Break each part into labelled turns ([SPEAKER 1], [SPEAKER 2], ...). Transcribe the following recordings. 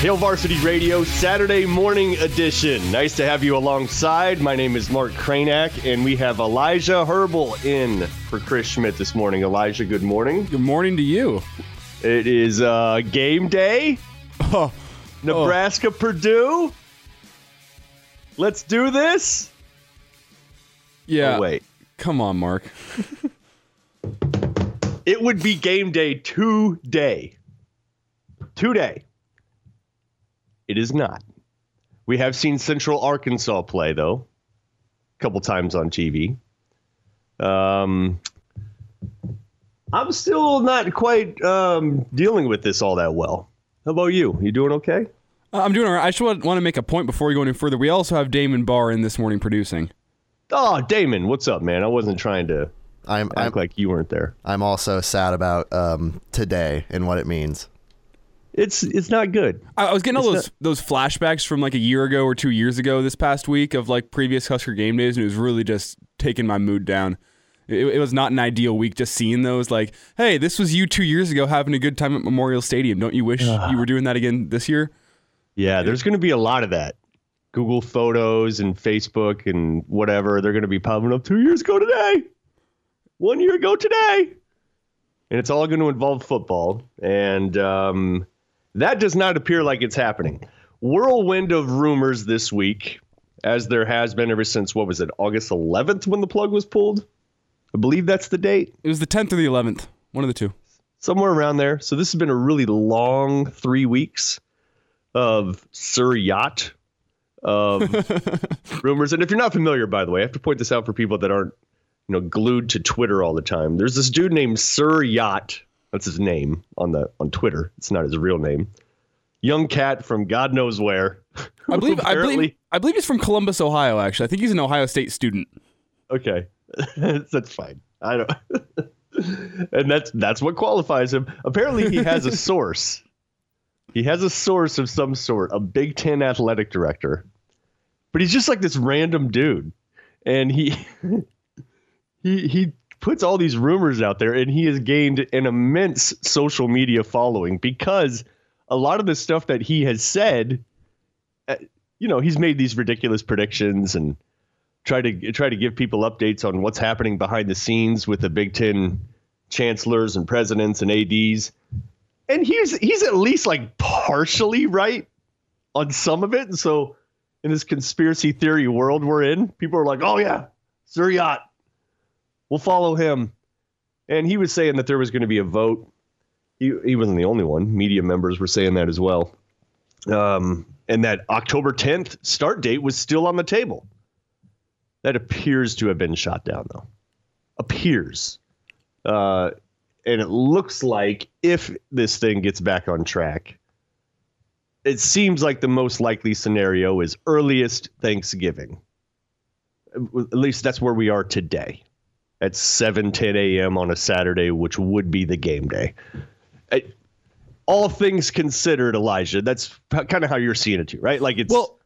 [SPEAKER 1] Hail Varsity Radio Saturday morning edition. Nice to have you alongside. My name is Mark Cranack, and we have Elijah Herbal in for Chris Schmidt this morning. Elijah, good morning.
[SPEAKER 2] Good morning to you.
[SPEAKER 1] It is uh, game day.
[SPEAKER 2] Oh,
[SPEAKER 1] Nebraska, Purdue. Let's do this.
[SPEAKER 2] yeah.
[SPEAKER 1] Oh, wait.
[SPEAKER 2] Come on, Mark.
[SPEAKER 1] It would be game day today. Today. It is not. We have seen Central Arkansas play, though, a couple times on TV. Um, I'm still not quite um, dealing with this all that well. How about you? You doing okay?
[SPEAKER 2] Uh, I'm doing all right. I just want, want to make a point before we go any further. We also have Damon Barr in this morning producing.
[SPEAKER 1] Oh, Damon, what's up, man? I wasn't trying to
[SPEAKER 3] I'm
[SPEAKER 1] act
[SPEAKER 3] I'm,
[SPEAKER 1] like you weren't there.
[SPEAKER 3] I'm also sad about um, today and what it means.
[SPEAKER 1] It's it's not good.
[SPEAKER 2] I, I was getting all
[SPEAKER 1] It's
[SPEAKER 2] those those flashbacks from like a year ago or two years ago this past week of like previous Husker game days, and it was really just taking my mood down. It, it was not an ideal week just seeing those. Like, hey, this was you two years ago having a good time at Memorial Stadium. Don't you wish you were doing that again this year?
[SPEAKER 1] Yeah, there's going to be a lot of that. Google Photos and Facebook and whatever. They're going to be popping up two years ago today, one year ago today. And it's all going to involve football. And um, that does not appear like it's happening. Whirlwind of rumors this week, as there has been ever since, what was it, August 11th when the plug was pulled? I believe that's the date.
[SPEAKER 2] It was the 10th or the 11th, one of the two.
[SPEAKER 1] somewhere around there. So this has been a really long three weeks of Sir Yacht of rumors. And if you're not familiar, by the way, I have to point this out for people that aren't, you know, glued to Twitter all the time. There's this dude named Sir Yacht. That's his name on the on Twitter. It's not his real name. Young cat from God knows where.
[SPEAKER 2] I believe, I believe, I believe he's from Columbus, Ohio. Actually, I think he's an Ohio State student.
[SPEAKER 1] Okay, that's fine. I don't. and that's that's what qualifies him. Apparently, he has a source. He has a source of some sort, a Big Ten athletic director, but he's just like this random dude, and he he he puts all these rumors out there, and he has gained an immense social media following because a lot of the stuff that he has said, uh, you know, he's made these ridiculous predictions and try to try to give people updates on what's happening behind the scenes with the Big Ten chancellors and presidents and ads. And he's he's at least like partially right on some of it. And so in this conspiracy theory world we're in, people are like, "Oh yeah, Sir Yacht, we'll follow him." And he was saying that there was going to be a vote. He he wasn't the only one. Media members were saying that as well. Um, and that October 10th start date was still on the table. That appears to have been shot down, though. Appears. Uh, and it looks like if this thing gets back on track, it seems like the most likely scenario is earliest Thanksgiving. At least that's where we are today at 7 10 a.m. on a Saturday, which would be the game day. I- all things considered, Elijah, that's kind of how you're seeing it too, right? Like it's
[SPEAKER 2] Well-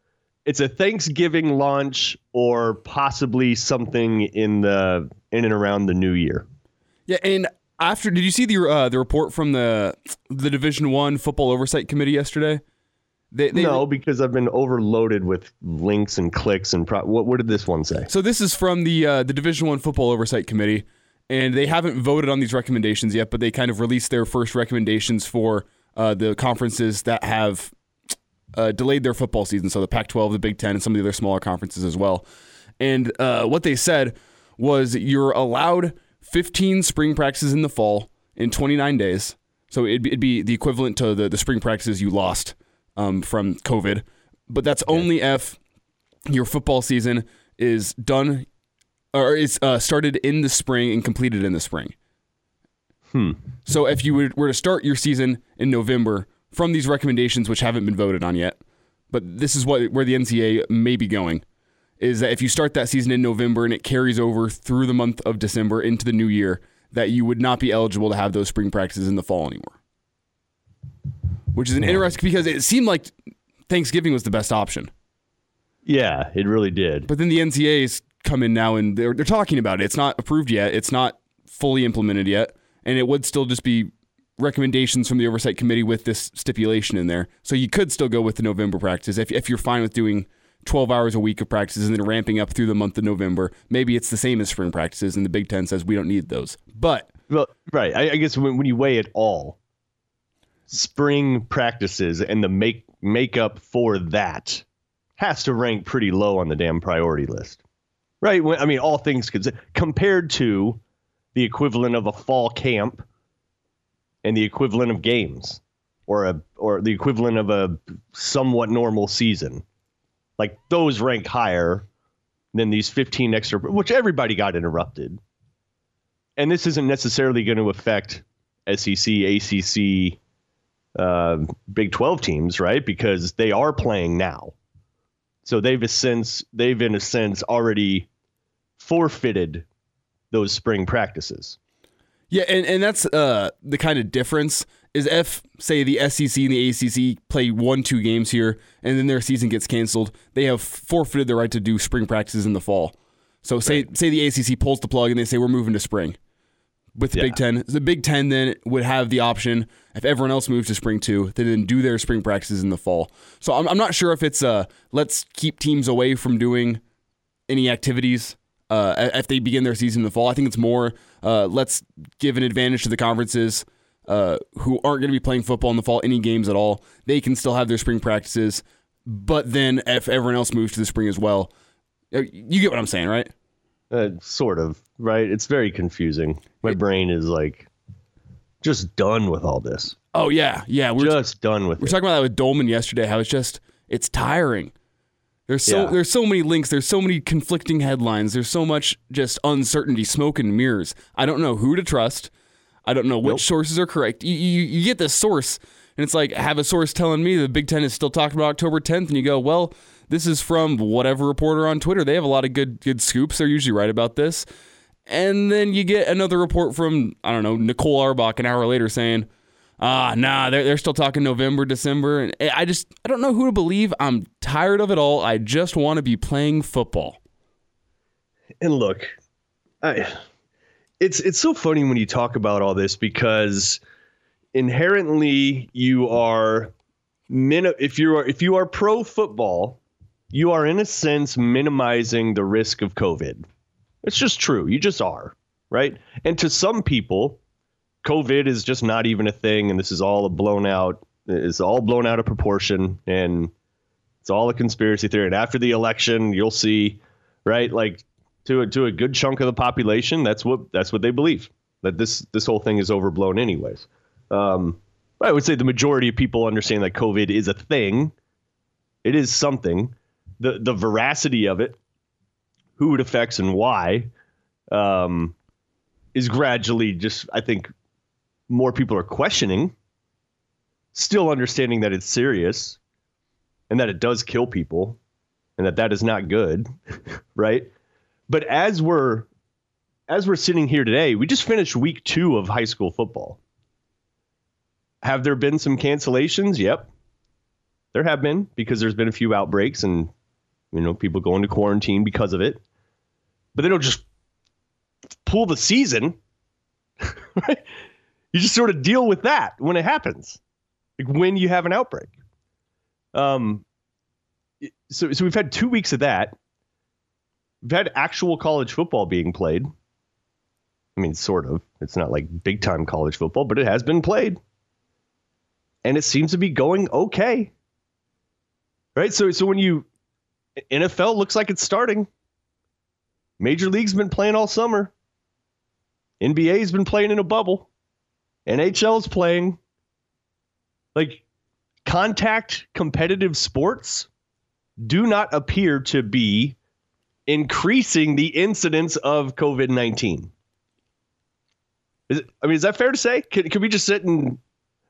[SPEAKER 1] it's a Thanksgiving launch or possibly something in the in and around the new year.
[SPEAKER 2] Yeah, and after did you see the uh, the report from the the Division One Football Oversight Committee yesterday? They, they
[SPEAKER 1] no, because I've been overloaded with links and clicks and pro- what what did this one say?
[SPEAKER 2] So this is from the uh, the Division One Football Oversight Committee, and they haven't voted on these recommendations yet, but they kind of released their first recommendations for uh, the conferences that have uh, delayed their football season. So the Pac-12, the Big Ten, and some of the other smaller conferences as well. And uh, what they said was you're allowed 15 spring practices in the fall in 29 days. So it'd be, it'd be the equivalent to the, the spring practices you lost um, from COVID. But that's only if your football season is done or is uh, started in the spring and completed in the spring. Hmm. So if you were to start your season in November from these recommendations, which haven't been voted on yet, but this is what where the NCAA may be going, is that if you start that season in November and it carries over through the month of December into the new year, that you would not be eligible to have those spring practices in the fall anymore. Which is an interesting because it seemed like Thanksgiving was the best option.
[SPEAKER 1] Yeah, it really did.
[SPEAKER 2] But then the NCAA's come in now and they're, they're talking about it. It's not approved yet. It's not fully implemented yet. And it would still just be recommendations from the oversight committee with this stipulation in there. So you could still go with the November practice if, if you're fine with doing 12 hours a week of practices and then ramping up through the month of November. Maybe it's the same as spring practices and the Big Ten says we don't need those. But
[SPEAKER 1] Well, right. I, I guess when, when you weigh it all, spring practices and the make makeup for that has to rank pretty low on the damn priority list, right? I mean, all things considered, compared to the equivalent of a fall camp and the equivalent of games, or a or the equivalent of a somewhat normal season, like those rank higher than these 15 extra, which everybody got interrupted and this isn't necessarily going to affect SEC, ACC, uh, Big 12 teams, right? Because they are playing now. So they've a sense they've in a sense already forfeited those spring practices.
[SPEAKER 2] Yeah, and, and that's uh, the kind of difference is if say the SEC and the ACC play one two games here and then their season gets canceled, they have forfeited the right to do spring practices in the fall. So say say the ACC pulls the plug and they say we're moving to spring with the
[SPEAKER 1] Yeah.
[SPEAKER 2] Big Ten. The Big Ten then would have the option if everyone else moves to spring two, to then do their spring practices in the fall. So I'm, I'm not sure if it's uh let's keep teams away from doing any activities uh, if they begin their season in the fall. I think it's more uh, let's give an advantage to the conferences uh, who aren't going to be playing football in the fall, any games at all. They can still have their spring practices, but then if everyone else moves to the spring as well, uh, you get what I'm saying, right?
[SPEAKER 1] Uh, sort of, right? It's very confusing. My brain is like just done with all this.
[SPEAKER 2] Oh yeah, yeah. We're
[SPEAKER 1] just done with
[SPEAKER 2] we're
[SPEAKER 1] it.
[SPEAKER 2] talking about that with Dolman yesterday. How it's just it's tiring. There's so
[SPEAKER 1] Yeah.
[SPEAKER 2] there's so many links. There's so many conflicting headlines. There's so much just uncertainty, smoke and mirrors. I don't know who to trust. I don't know which
[SPEAKER 1] Nope.
[SPEAKER 2] sources are correct. You, you you get this source, and it's like I have a source telling me the Big Ten is still talking about October 10th, and you go, well, this is from whatever reporter on Twitter. They have a lot of good good scoops. They're usually right about this. And then you get another report from I don't know Nicole Auerbach an hour later saying, ah, nah, they're they're still talking November, December, and I just I don't know who to believe. I'm tired of it all. I just want to be playing football.
[SPEAKER 1] And look, I, it's it's so funny when you talk about all this because inherently you are min- if you are if you are pro football, you are in a sense minimizing the risk of COVID. It's just true. You just are, right? And to some people, COVID is just not even a thing, and this is all a blown out. It's all blown out of proportion, and it's all a conspiracy theory. And after the election, you'll see, right? Like to a, to a good chunk of the population, that's what that's what they believe that this this whole thing is overblown, anyways. Um, I would say the majority of people understand that COVID is a thing. It is something. The the veracity of it, who it affects and why, um, is gradually just I think more people are questioning. Still understanding that it's serious, and that it does kill people, and that that is not good, right? But as we're as we're sitting here today, we just finished week two of high school football. Have there been some cancellations? Yep. There have been because there's been a few outbreaks and you know people go into quarantine because of it. But they don't just pull the season. right? You just sort of deal with that when it happens. Like when you have an outbreak. Um so so we've had 2 weeks of that. We've had actual college football being played. I mean, sort of. It's not like big time college football, but it has been played. And it seems to be going okay. Right? So so when you NFL looks like it's starting. Major League's been playing all summer. NBA's been playing in a bubble. NHL's playing. Like contact competitive sports do not appear to be increasing the incidence of COVID 19. Is I mean, is that fair to say? Can, can we just sit and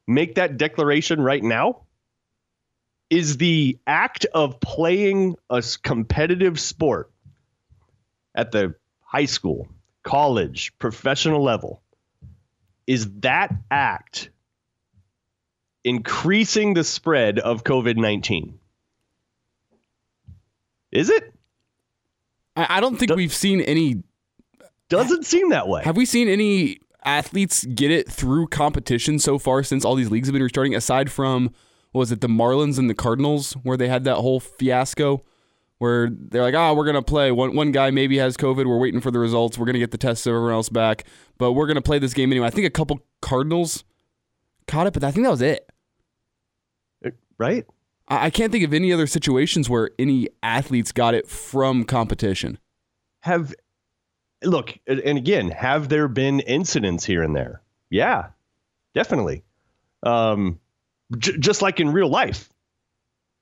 [SPEAKER 1] make that declaration right now? is the act of playing a competitive sport at the high school, college, professional level, is that act increasing the spread of COVID 19? Is it?
[SPEAKER 2] I, I don't think we've seen any.
[SPEAKER 1] Doesn't seem that way.
[SPEAKER 2] Have we seen any athletes get it through competition so far since all these leagues have been restarting? Aside from was it the Marlins and the Cardinals, where they had that whole fiasco, where they're like, "Ah, we're gonna play." One one guy maybe has COVID. We're waiting for the results. We're gonna get the tests of everyone else back, but we're gonna play this game anyway. I think a couple Cardinals caught it, but I think that was it.
[SPEAKER 1] right?
[SPEAKER 2] I, I can't think of any other situations where any athletes got it from competition.
[SPEAKER 1] have look and and again have there been incidents here and there yeah definitely um j- just like in real life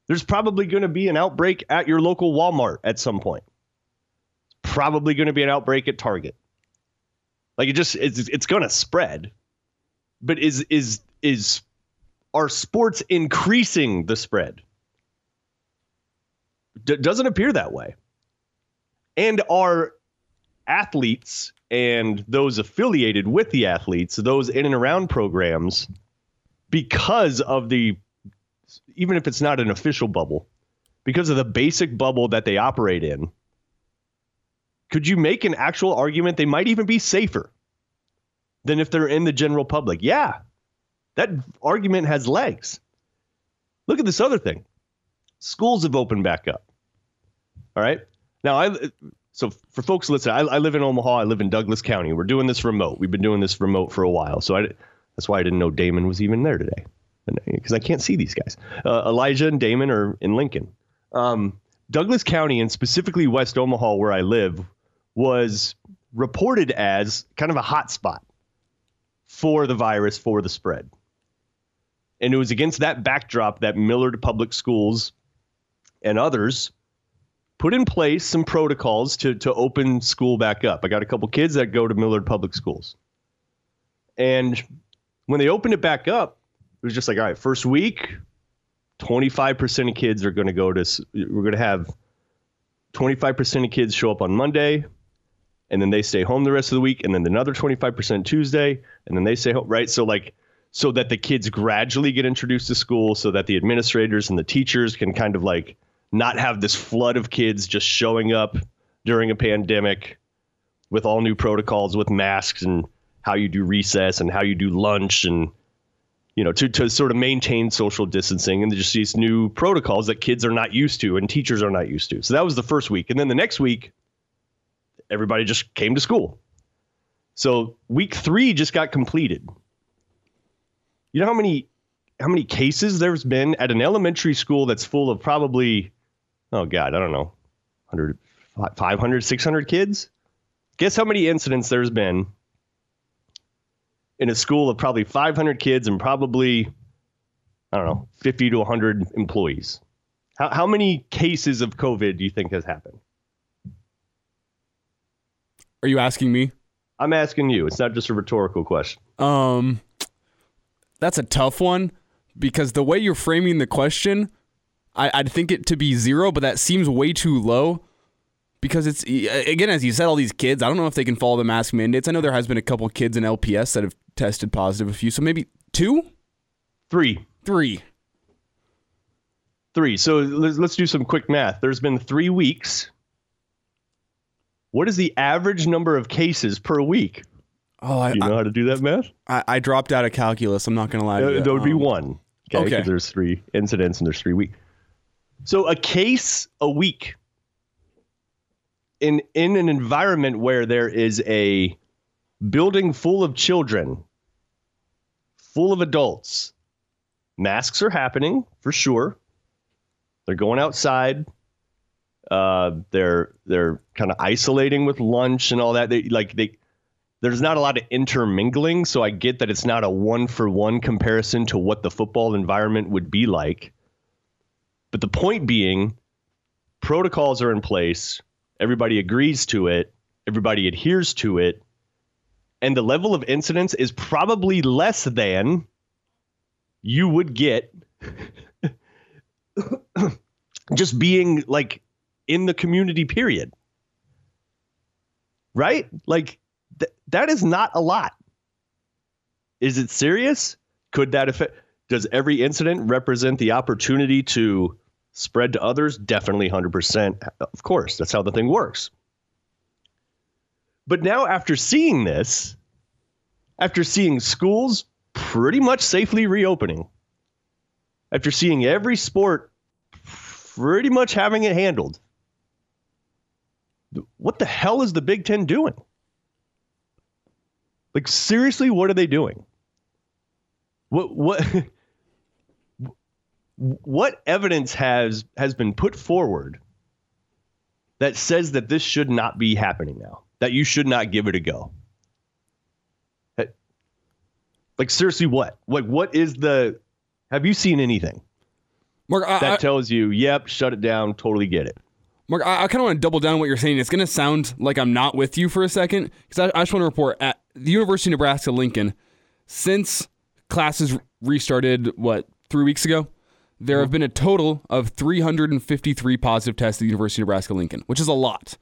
[SPEAKER 1] there's probably going to be an outbreak at your local walmart at some point. It's probably going to be an outbreak at target. Like it just it's, it's going to spread. But is is is are sports increasing the spread? D- doesn't appear that way. And are athletes and those affiliated with the athletes, those in and around programs, because of the, even if it's not an official bubble, because of the basic bubble that they operate in, could you make an actual argument they might even be safer than if they're in the general public? Yeah, that argument has legs. Look at this other thing schools have opened back up. All right. Now, I so for folks listening, I, I live in Omaha. I live in Douglas County. We're doing this remote. We've been doing this remote for a while. So I, that's why I didn't know Damon was even there today, because I can't see these guys. Uh, Elijah and Damon are in Lincoln. Um, Douglas County, and specifically West Omaha, where I live, was reported as kind of a hot spot for the virus, for the spread. And it was against that backdrop that Millard Public Schools and others put in place some protocols to to open school back up. I got a couple kids that go to Millard Public Schools. And when they opened it back up, it was just like, all right, first week, 25% of kids are going to go to we're going to have 25% of kids show up on Monday and then they stay home the rest of the week and then another 25% Tuesday and then they stay home, right? So like so that the kids gradually get introduced to school so that the administrators and the teachers can kind of like not have this flood of kids just showing up during a pandemic with all new protocols with masks and how you do recess and how you do lunch and you know to, to sort of maintain social distancing and just these new protocols that kids are not used to and teachers are not used to. So that was the first week. And then the next week everybody just came to school. So week three just got completed. You know how many how many cases there's been at an elementary school that's full of probably oh god i don't know 100 500 600 kids? Guess how many incidents there's been in a school of probably 500 kids and probably i don't know 50 to 100 employees how, how many cases of covid do you think has happened
[SPEAKER 2] Are you asking me?
[SPEAKER 1] i'm asking you it's not just a rhetorical question
[SPEAKER 2] Um, that's a tough one because the way you're framing the question, I, I'd think it to be zero, but that seems way too low. Because it's again, as you said, all these kids. I don't know if they can follow the mask mandates. I know there has been a couple kids in LPS that have tested positive. A few, so maybe two,
[SPEAKER 1] three
[SPEAKER 2] three.
[SPEAKER 1] three so let's, let's do some quick math there's been three weeks what is the average number of cases per week
[SPEAKER 2] Oh, I,
[SPEAKER 1] do you know how to do that math
[SPEAKER 2] I, I dropped out of calculus. I'm not gonna lie. To you.
[SPEAKER 1] there would be
[SPEAKER 2] Um,
[SPEAKER 1] one. Okay,
[SPEAKER 2] okay.
[SPEAKER 1] there's three incidents and there's three weeks. So a case a week in in an environment where there is a building full of children, full of adults. Masks are happening for sure. They're going outside. Uh, they're they're kind of isolating with lunch and all that. They like they there's not a lot of intermingling, so I get that it's not a one for one comparison to what the football environment would be like. But the point being, protocols are in place, everybody agrees to it, everybody adheres to it, and the level of incidence is probably less than you would get just being like in the community period. Right? Like th- that is not a lot. Is it serious? Could that affect does every incident represent the opportunity to spread to others? Definitely 100%. Of course, that's how the thing works. But now after seeing this, after seeing schools pretty much safely reopening, after seeing every sport pretty much having it handled. What the hell is the Big Ten doing? Like seriously, what are they doing? What what what evidence has has been put forward that says that this should not be happening now? That you should not give it a go? Like seriously, what? Like what is the? Have you seen anything?
[SPEAKER 2] Mark, I,
[SPEAKER 1] that tells you, yep, shut it down, totally get it.
[SPEAKER 2] Mark, I, I kind of want to double down on what you're saying. It's going to sound like I'm not with you for a second because I, I just want to report at the University of Nebraska Lincoln, since classes restarted, what, three weeks ago, there have been a total of 353 positive tests at the University of Nebraska Lincoln, which is a lot.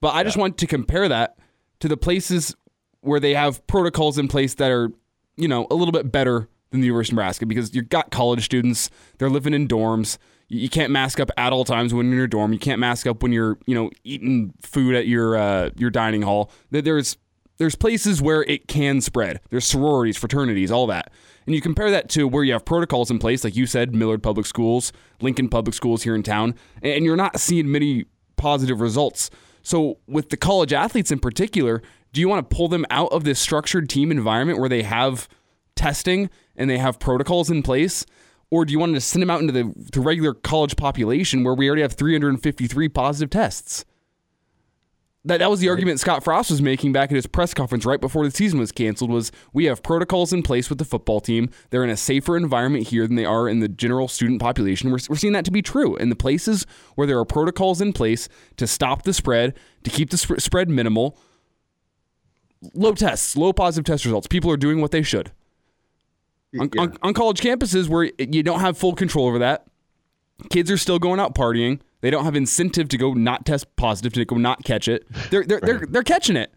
[SPEAKER 2] But I just want to compare that to the places where they have protocols in place that are, you know, a little bit better than the University of Nebraska because you've got college students, they're living in dorms. You can't mask up at all times when you're in your dorm. You can't mask up when you're, you know, eating food at your uh, your dining hall. There's there's places where it can spread. There's sororities, fraternities, all that. And you compare that to where you have protocols in place, like you said, Millard Public Schools, Lincoln Public Schools here in town, and you're not seeing many positive results. So, with the college athletes in particular, do you want to pull them out of this structured team environment where they have testing and they have protocols in place? Or do you want to send them out into the, the regular college population where we already have 353 positive tests? That, that was the argument Scott Frost was making back at his press conference right before the season was canceled was we have protocols in place with the football team. They're in a safer environment here than they are in the general student population. We're, we're seeing that to be true. In the places where there are protocols in place to stop the spread, to keep the sp- spread minimal, low tests, low positive test results. People are doing what they should. On,
[SPEAKER 1] Yeah.
[SPEAKER 2] on, on college campuses where you don't have full control over that, kids are still going out partying. They don't have incentive to go not test positive to go not catch it. They're they're they're, they're catching it.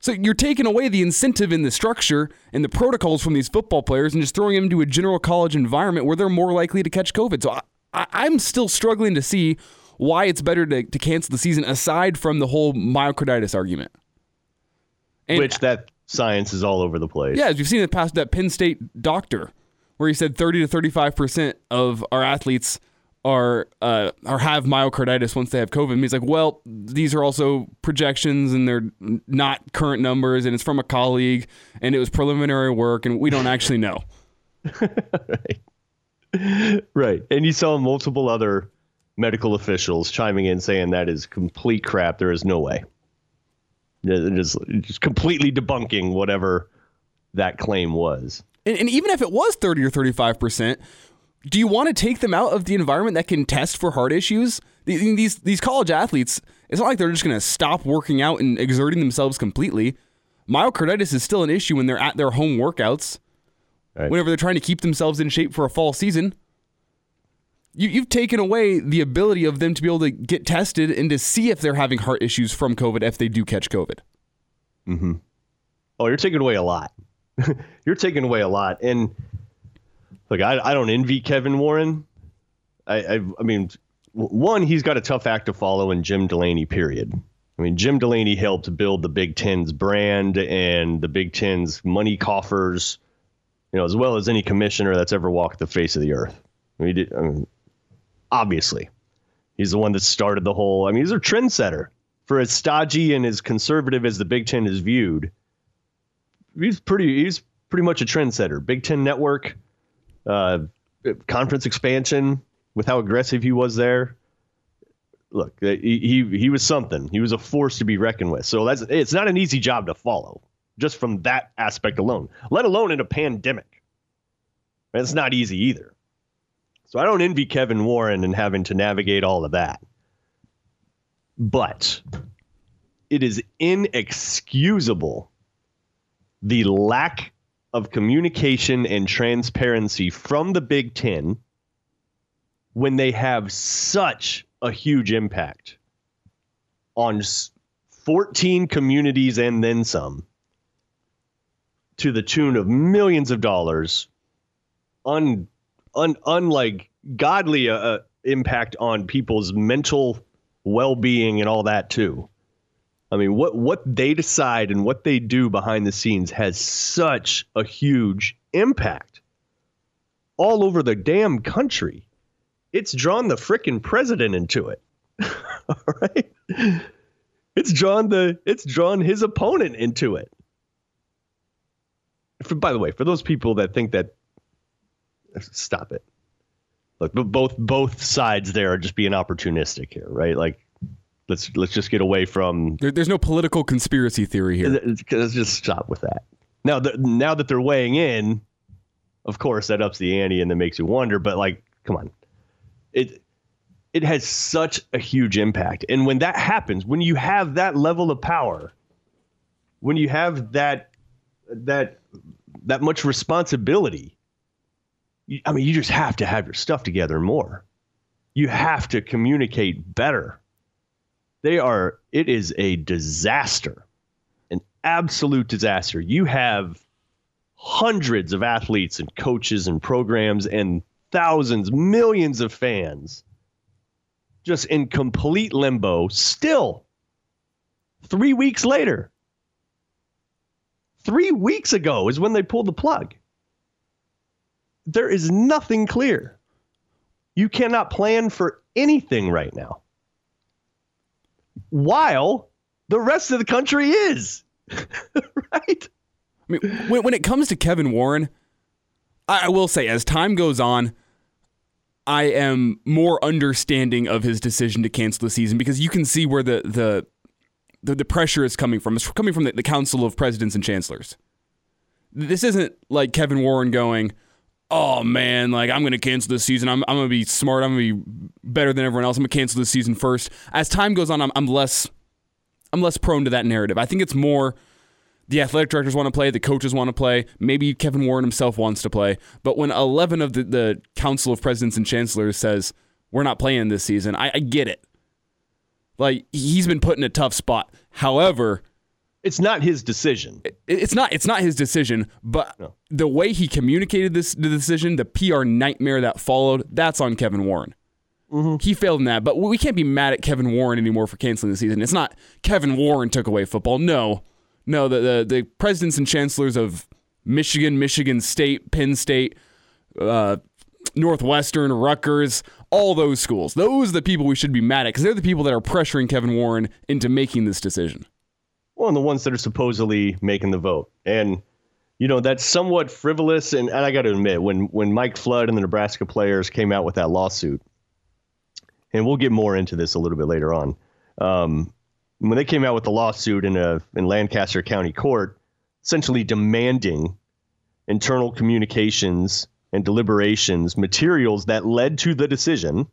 [SPEAKER 2] So you're taking away the incentive in the structure and the protocols from these football players and just throwing them into a general college environment where they're more likely to catch COVID. So I, I'm still struggling to see why it's better to, to cancel the season aside from the whole myocarditis argument. And-
[SPEAKER 1] Which that science is all over the place.
[SPEAKER 2] yeah, as you've seen in the past, that Penn State doctor, where he said 30 to 35 percent of our athletes are uh, or have myocarditis once they have COVID. And he's like, well, these are also projections and they're not current numbers, and it's from a colleague, and it was preliminary work, and we don't actually know.
[SPEAKER 1] Right. Right, and you saw multiple other medical officials chiming in saying that is complete crap. There is no way. It is just completely debunking whatever that claim was.
[SPEAKER 2] And, and even if it was 30 or 35 percent, do you want to take them out of the environment that can test for heart issues? These these college athletes, it's not like they're just going to stop working out and exerting themselves completely. Myocarditis is still an issue when they're at their home workouts.
[SPEAKER 1] Right.
[SPEAKER 2] Whenever they're trying to keep themselves in shape for a fall season, you, you've taken away the ability of them to be able to get tested and to see if they're having heart issues from COVID if they do catch COVID. Mm-hmm.
[SPEAKER 1] Oh, you're taking away a lot. you're taking away a lot. And look, I, I don't envy Kevin Warren. I, I, I mean, one, he's got a tough act to follow in Jim Delany, period. I mean, Jim Delany helped build the Big Ten's brand and the Big Ten's money coffers, you know, as well as any commissioner that's ever walked the face of the earth. I mean, I mean obviously, he's the one that started the whole. I mean, he's a trendsetter. For as stodgy and as conservative as the Big Ten is viewed, he's pretty he's pretty much a trendsetter. Big Ten Network, uh, conference expansion with how aggressive he was there. Look, he, he he was something. He was a force to be reckoned with. So that's it's not an easy job to follow, just from that aspect alone. Let alone in a pandemic. It's not easy either. So I don't envy Kevin Warren and having to navigate all of that. But it is inexcusable the lack of communication and transparency from the Big Ten when they have such a huge impact on 14 communities and then some to the tune of millions of dollars un, un unlike godly uh, uh, impact on people's mental well-being and all that too i mean what what they decide and what they do behind the scenes has such a huge impact all over the damn country it's drawn the frickin' president into it all right it's drawn the it's drawn his opponent into it for, by the way, for those people that think that, stop it. Look, but both both sides there are just being opportunistic here, right? Like, let's let's just get away from.
[SPEAKER 2] There, there's no political conspiracy theory here.
[SPEAKER 1] Let's just stop with that. Now, the, now that they're weighing in, of course, that ups the ante and that makes you wonder. But like, come on, it it has such a huge impact, and when that happens, when you have that level of power, when you have that that that much responsibility you, i mean you just have to have your stuff together more you have to communicate better they are it is a disaster an absolute disaster you have hundreds of athletes and coaches and programs and thousands millions of fans just in complete limbo still 3 weeks later three weeks ago is when they pulled the plug. There is nothing clear. You cannot plan for anything right now. While the rest of the country is. right?
[SPEAKER 2] I mean, when, when it comes to Kevin Warren, I, I will say, as time goes on, I am more understanding of his decision to cancel the season because you can see where the the the, the pressure is coming from. It's coming from the, the Council of Presidents and Chancellors. This isn't like Kevin Warren going, oh man, like I'm to cancel this season. I'm, I'm to be smart. I'm to be better than everyone else. I'm to cancel this season first. As time goes on, I'm, I'm less I'm less prone to that narrative. I think it's more the athletic directors want to play, the coaches want to play, maybe Kevin Warren himself wants to play. But when 11 of the, the Council of Presidents and Chancellors says, we're not playing this season, I, I get it. Like, he's been put in a tough spot. However,
[SPEAKER 1] It's not his decision.
[SPEAKER 2] it- it's not it's not his decision, but the way he communicated this the decision, the PR nightmare that followed, that's on Kevin Warren. He failed in that, but we can't be mad at Kevin Warren anymore for canceling the season. It's not Kevin Warren took away football. No, no, the the, the presidents and chancellors of Michigan, Michigan State, Penn State, uh, Northwestern, Rutgers, all those schools. Those are the people we should be mad at because they're the people that are pressuring Kevin Warren into making this decision.
[SPEAKER 1] Well, and the ones that are supposedly making the vote. And, you know, that's somewhat frivolous. And, and I got to admit, when, when Mike Flood and the Nebraska players came out with that lawsuit, and we'll get more into this a little bit later on. Um, when they came out with the lawsuit in a in Lancaster County Court, essentially demanding internal communications and deliberations materials that led to the decision,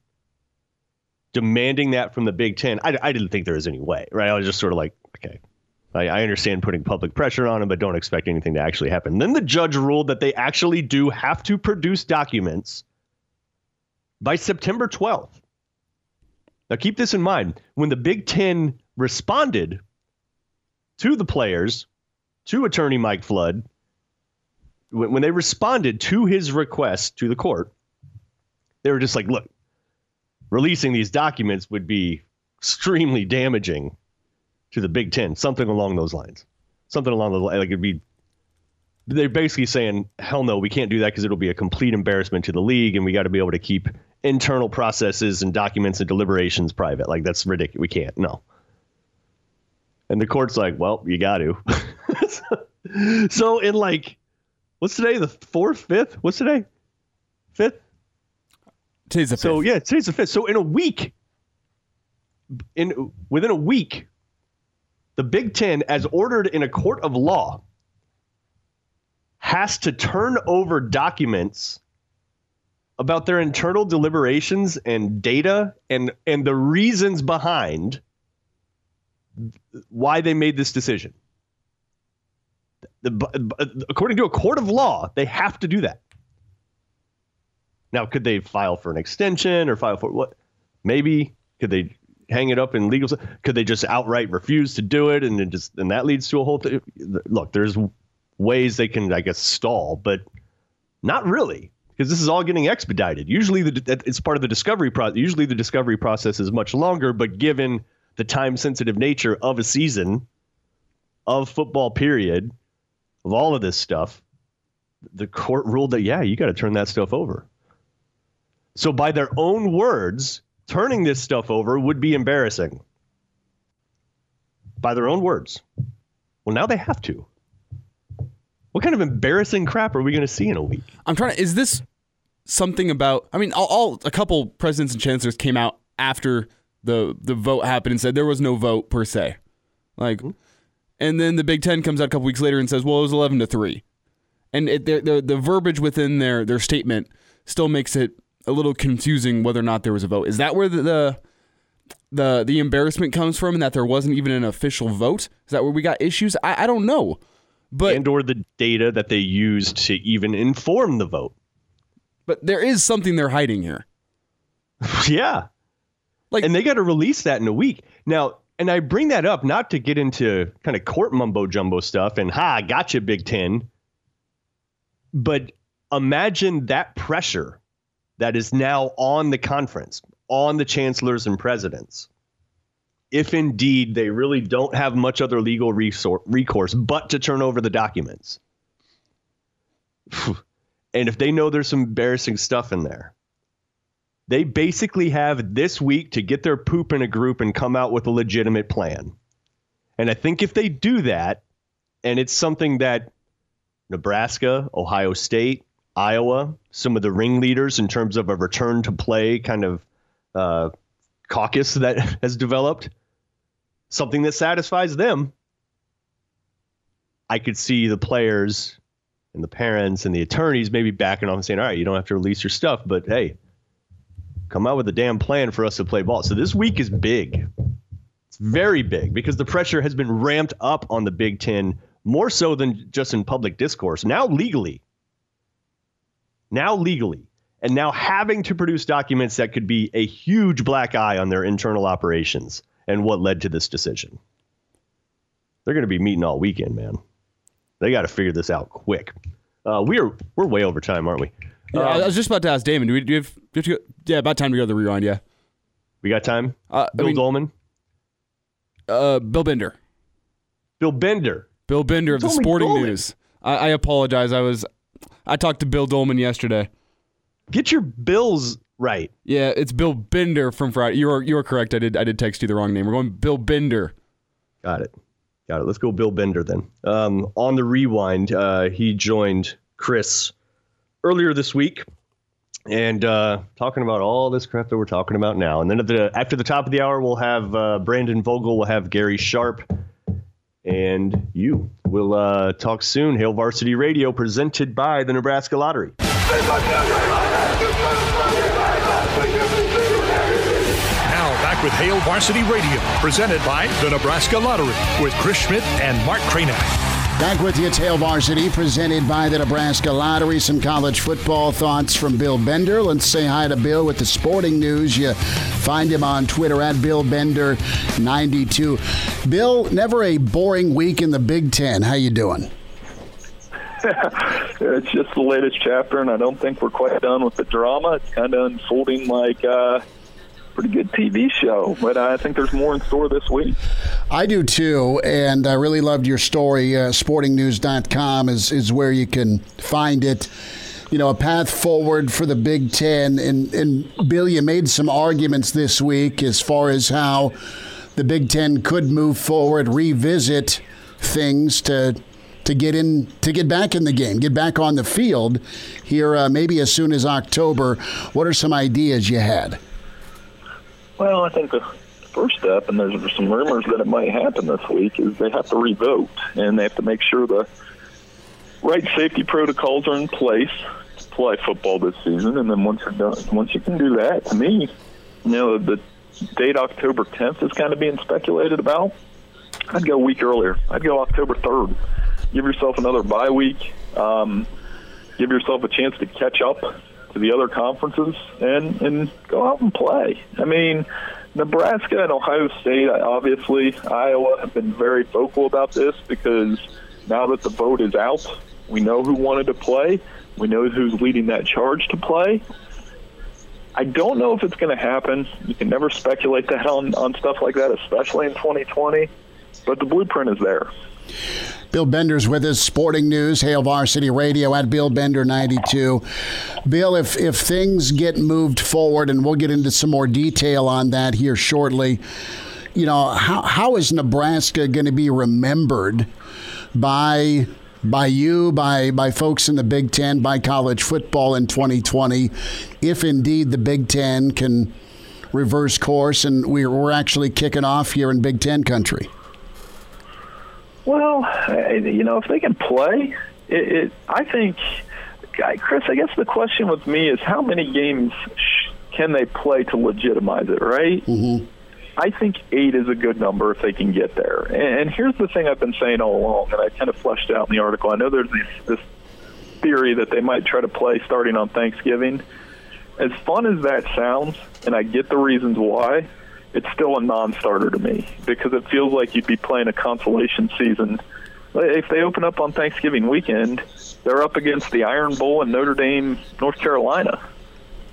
[SPEAKER 1] demanding that from the Big Ten. I, I didn't think there was any way, right? I was just sort of like, okay, I, I understand putting public pressure on them, but don't expect anything to actually happen. Then the judge ruled that they actually do have to produce documents by September 12th. Now, keep this in mind. When the Big Ten responded to the players, to attorney Mike Flood, when, when they responded to his request to the court, they were just like, look, releasing these documents would be extremely damaging to the Big Ten, something along those lines. Something along the lines. Like it'd be, they're basically saying, hell no, we can't do that because it'll be a complete embarrassment to the league and we got to be able to keep internal processes and documents and deliberations private. Like that's ridiculous. We can't. No. And the court's like, well, you got to. so in like, what's today? The fourth, fifth? What's today? Fifth?
[SPEAKER 2] Today's the fifth.
[SPEAKER 1] So yeah, today's the fifth. So in a week, in within a week, the Big Ten, as ordered in a court of law, has to turn over documents about their internal deliberations and data and and the reasons behind why they made this decision. The, according to a court of law, they have to do that. Now, could they file for an extension or file for what? Maybe could they hang it up in legal? Could they just outright refuse to do it, and then just and that leads to a whole thing? Look, there's ways they can, I guess, stall, but not really because this is all getting expedited. Usually, the it's part of the discovery process. Usually, the discovery process is much longer, but given the time-sensitive nature of a season, of football period, of all of this stuff, the court ruled that yeah, you got to turn that stuff over. So, by their own words, turning this stuff over would be embarrassing. By their own words. Well, now they have to. What kind of embarrassing crap are we going to see in a week?
[SPEAKER 2] I'm trying to. Is this something about? I mean, all, all a couple presidents and chancellors came out after the the vote happened and said there was no vote per se, like, mm-hmm. and then the Big Ten comes out a couple weeks later and says, well, it was 11 to three, and it, the, the the verbiage within their their statement still makes it a little confusing whether or not there was a vote. Is that where the, the the the embarrassment comes from, and that there wasn't even an official vote? Is that where we got issues? I, I don't know, but
[SPEAKER 1] and or the data that they used to even inform the vote.
[SPEAKER 2] But there is something they're hiding here.
[SPEAKER 1] yeah, like, and they got to release that in a week now. And I bring that up not to get into kind of court mumbo jumbo stuff and ha, gotcha, Big Ten. But imagine that pressure that is now on the conference, on the chancellors and presidents, if indeed they really don't have much other legal recourse but to turn over the documents. and if they know there's some embarrassing stuff in there, they basically have this week to get their poop in a group and come out with a legitimate plan. And I think if they do that, and it's something that Nebraska, Ohio State, Iowa, some of the ringleaders in terms of a return to play kind of uh, caucus that has developed, something that satisfies them. I could see the players and the parents and the attorneys maybe backing off and saying, all right, you don't have to release your stuff, but hey, come out with a damn plan for us to play ball. So this week is big. It's very big because the pressure has been ramped up on the Big Ten more so than just in public discourse. Now, legally, now legally, and now having to produce documents that could be a huge black eye on their internal operations and what led to this decision. They're going to be meeting all weekend, man. They got to figure this out quick. Uh, we are we're way over time, aren't we?
[SPEAKER 2] Yeah, um, I was just about to ask Damon. Do we, do we, have, do we have to go? Yeah, about time to go to the rewind. Yeah,
[SPEAKER 1] we got time. Uh, Bill I mean, Dolman.
[SPEAKER 2] Uh, Bill Bender.
[SPEAKER 1] Bill Bender.
[SPEAKER 2] Bill Bender of the Sporting Dolman. News. I, I apologize. I was I talked to Bill Dolman yesterday.
[SPEAKER 1] Get your bills right.
[SPEAKER 2] Yeah, it's Bill Bender from Friday. You are you are correct. I did I did text you the wrong name. We're going Bill Bender.
[SPEAKER 1] Got it. Got it. Let's go Bill Bender then. Um, on the rewind, uh, he joined Chris earlier this week and uh, talking about all this crap that we're talking about now. And then at the after the top of the hour, we'll have uh, Brandon Vogel, we'll have Gary Sharp, and you. We'll uh, talk soon. Hail Varsity Radio, presented by the Nebraska Lottery. Now,
[SPEAKER 4] back with Hail Varsity Radio, presented by the Nebraska Lottery, with Chris Schmidt and Mark Kranak.
[SPEAKER 5] Back with you, Hail Varsity, presented by the Nebraska Lottery. Some college football thoughts from Bill Bender. Let's say hi to Bill with the sporting news. You find him on Twitter at Bill Bender92. Bill, never a boring week in the Big Ten. How you doing?
[SPEAKER 6] it's just the latest chapter, and I don't think we're quite done with the drama. It's kind of unfolding like. Uh, pretty good TV show. But I think there's more in store this week.
[SPEAKER 5] I do too, and I really loved your story. Uh, sportingnews.com is is where you can find it. You know, a path forward for the Big Ten. And, and Bill, you made some arguments this week as far as how the Big Ten could move forward, revisit things to to get in to get back in the game, get back on the field here, uh, maybe as soon as October. What are some ideas you had?
[SPEAKER 6] Well, I think the first step, and there's some rumors that it might happen this week, is they have to revote and they have to make sure the right safety protocols are in place to play football this season. And then once you're done, once you can do that, to me, you know, the date October 10th is kind of being speculated about. I'd go a week earlier. I'd go October 3rd. Give yourself another bye week. Um, give yourself a chance to catch up to the other conferences and and go out and play. I mean, Nebraska and Ohio State, obviously, Iowa have been very vocal about this because now that the vote is out, we know who wanted to play. We know who's leading that charge to play. I don't know if it's going to happen. You can never speculate that on, on stuff like that, especially in 2020. But the blueprint is there.
[SPEAKER 5] Bill Bender's with us, Sporting News, Hail Varsity Radio at Bill Bender 92. Bill, if, if things get moved forward, and we'll get into some more detail on that here shortly, you know, how, how is Nebraska going to be remembered by by you, by by folks in the Big Ten, by college football in 2020, if indeed the Big Ten can reverse course and we're, we're actually kicking off here in Big Ten country?
[SPEAKER 6] Well, you know, if they can play, it, it I think, Chris. I guess the question with me is how many games can they play to legitimize it, right?
[SPEAKER 5] Mm-hmm.
[SPEAKER 6] I think eight is a good number if they can get there. And, and here's the thing I've been saying all along, and I kind of fleshed out in the article. I know there's this, this theory that they might try to play starting on Thanksgiving. As fun as that sounds, and I get the reasons why, it's still a non-starter to me because it feels like you'd be playing a consolation season. If they open up on Thanksgiving weekend, they're up against the Iron Bowl in Notre Dame, North Carolina.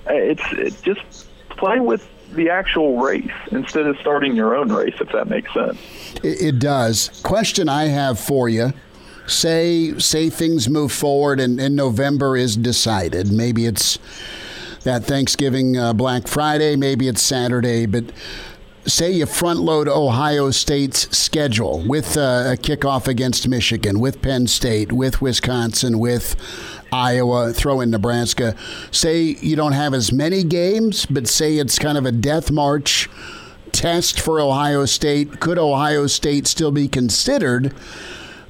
[SPEAKER 6] It's it just play with the actual race instead of starting your own race, if that makes sense.
[SPEAKER 5] It, it does. Question I have for you. Say say things move forward and, and November is decided. Maybe it's that Thanksgiving uh, Black Friday, maybe it's Saturday, but say you front load Ohio State's schedule with uh, a kickoff against Michigan, with Penn State, with Wisconsin, with Iowa, throw in Nebraska. Say you don't have as many games, but say it's kind of a death march test for Ohio State. Could Ohio State still be considered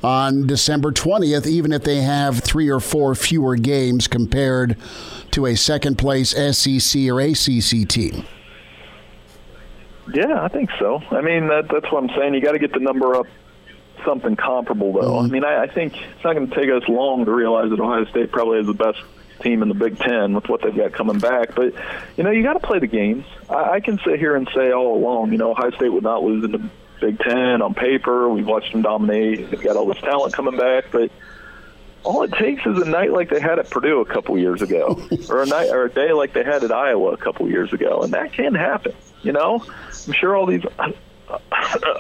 [SPEAKER 5] on December 20th, even if they have three or four fewer games compared to a second place SEC or ACC team?
[SPEAKER 6] Yeah, I think so. I mean, that, that's what I'm saying. You got to get the number up something comparable, though. Mm-hmm. I mean, I, I think it's not going to take us long to realize that Ohio State probably has the best team in the Big Ten with what they've got coming back. But you know, you got to play the games. I, I can sit here and say all along, you know, Ohio State would not lose in the Big Ten on paper. We've watched them dominate. They've got all this talent coming back, but all it takes is a night like they had at Purdue a couple years ago, or a night or a day like they had at Iowa a couple years ago, and that can happen. You know, I'm sure all these uh, uh,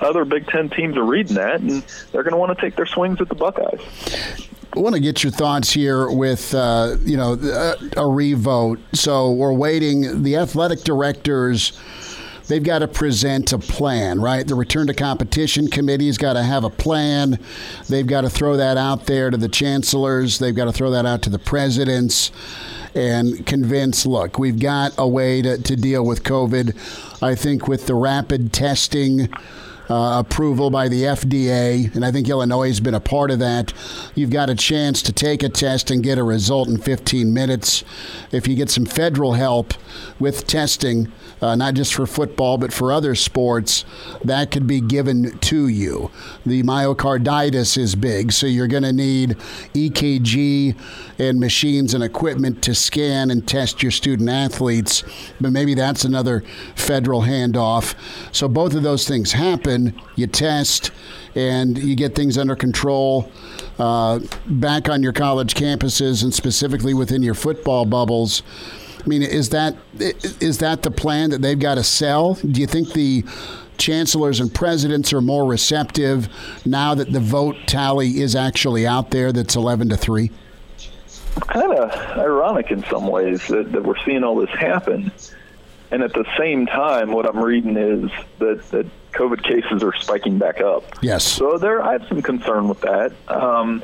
[SPEAKER 6] other Big Ten teams are reading that, and they're going to want to take their swings at the Buckeyes.
[SPEAKER 5] I want to get your thoughts here with uh, you know a, uh, a revote. So we're waiting. The athletic directors they've got to present a plan, right? The return to competition committee's got to have a plan. They've got to throw that out there to the chancellors. They've got to throw that out to the presidents and convince look, we've got a way to, to deal with COVID. I think with the rapid testing. Uh, approval by the FDA, and I think Illinois has been a part of that. You've got a chance to take a test and get a result in 15 minutes. If you get some federal help with testing, uh, not just for football, but for other sports, that could be given to you. The myocarditis is big, so you're going to need EKG and machines and equipment to scan and test your student athletes, but maybe that's another federal handoff. So both of those things happen. You test and you get things under control uh, back on your college campuses and specifically within your football bubbles. I mean, is that is that the plan that they've got to sell? Do you think the chancellors and presidents are more receptive now that the vote tally is actually out there? That's eleven to three.
[SPEAKER 6] Kind of ironic in some ways that, that we're seeing all this happen, and at the same time, what I'm reading is that that COVID cases are spiking back up.
[SPEAKER 5] Yes.
[SPEAKER 6] So there, I have some concern with that. Um,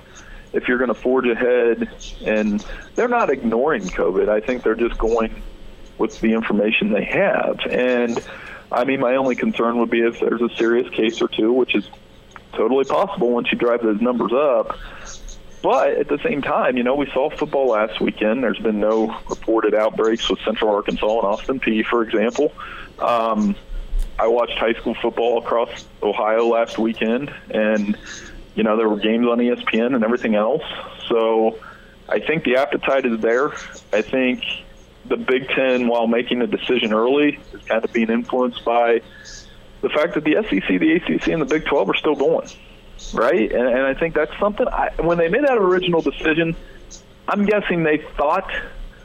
[SPEAKER 6] if you're going to forge ahead, and they're not ignoring COVID. I think they're just going with the information they have. And I mean, my only concern would be if there's a serious case or two, which is totally possible once you drive those numbers up. But at the same time, you know, we saw football last weekend. There's been no reported outbreaks with Central Arkansas and Austin Peay, for example. Um, I watched high school football across Ohio last weekend, and you know, there were games on ESPN and everything else. So I think the appetite is there. I think the Big Ten, while making the decision early, is kind of being influenced by the fact that the SEC, the ACC, and the Big 12 are still going, right? And, and I think that's something. I, when they made that original decision, I'm guessing they thought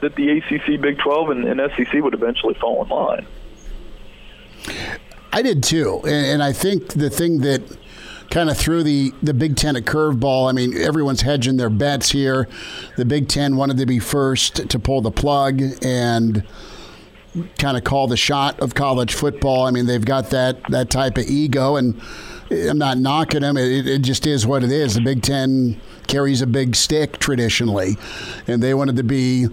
[SPEAKER 6] that the ACC, Big 12, and, and SEC would eventually fall in line.
[SPEAKER 5] I did too, and, and I think the thing that kind of threw the, the Big Ten a curveball. I mean, everyone's hedging their bets here. The Big Ten wanted to be first to pull the plug and kind of call the shot of college football. I mean, they've got that that type of ego, and I'm not knocking them. It, it just is what it is. The Big Ten carries a big stick traditionally, and they wanted to be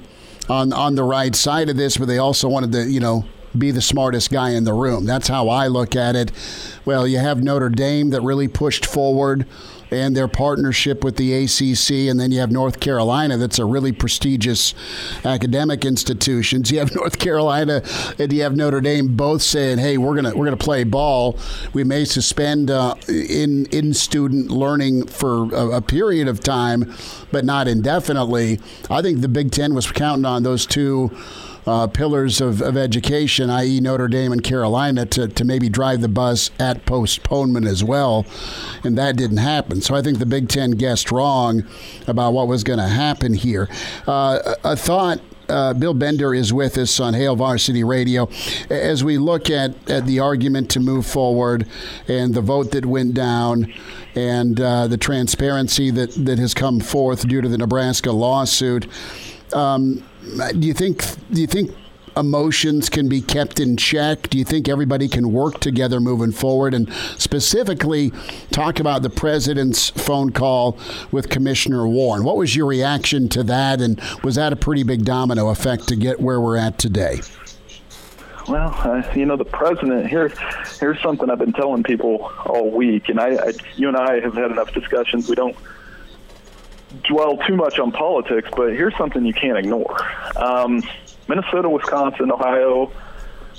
[SPEAKER 5] on on the right side of this, but they also wanted to, you know, be the smartest guy in the room. That's how I look at it. Well, you have Notre Dame that really pushed forward and their partnership with the ACC, and then you have North Carolina, that's a really prestigious academic institution. So You have North Carolina and you have Notre Dame both saying, "Hey, we're gonna we're gonna play ball. We may suspend uh, in in student learning for a, a period of time, but not indefinitely." I think the Big Ten was counting on those two uh, pillars of, of education, i.e., Notre Dame and Carolina, to, to maybe drive the bus at postponement as well. And that didn't happen. So I think the Big Ten guessed wrong about what was going to happen here. Uh, a thought. Uh, Bill Bender is with us on Hail Varsity Radio. As we look at, at the argument to move forward and the vote that went down and uh, the transparency that, that has come forth due to the Nebraska lawsuit, um, do you think do you think emotions can be kept in check? Do you think everybody can work together moving forward? And specifically, talk about the president's phone call with Commissioner Warren. What was your reaction to that? And was that a pretty big domino effect to get where we're at today?
[SPEAKER 6] Well, uh, you know, the president here. Here's something I've been telling people all week, and I, I, you and I have had enough discussions. We don't dwell too much on politics, but here's something you can't ignore. Um, Minnesota, Wisconsin, Ohio,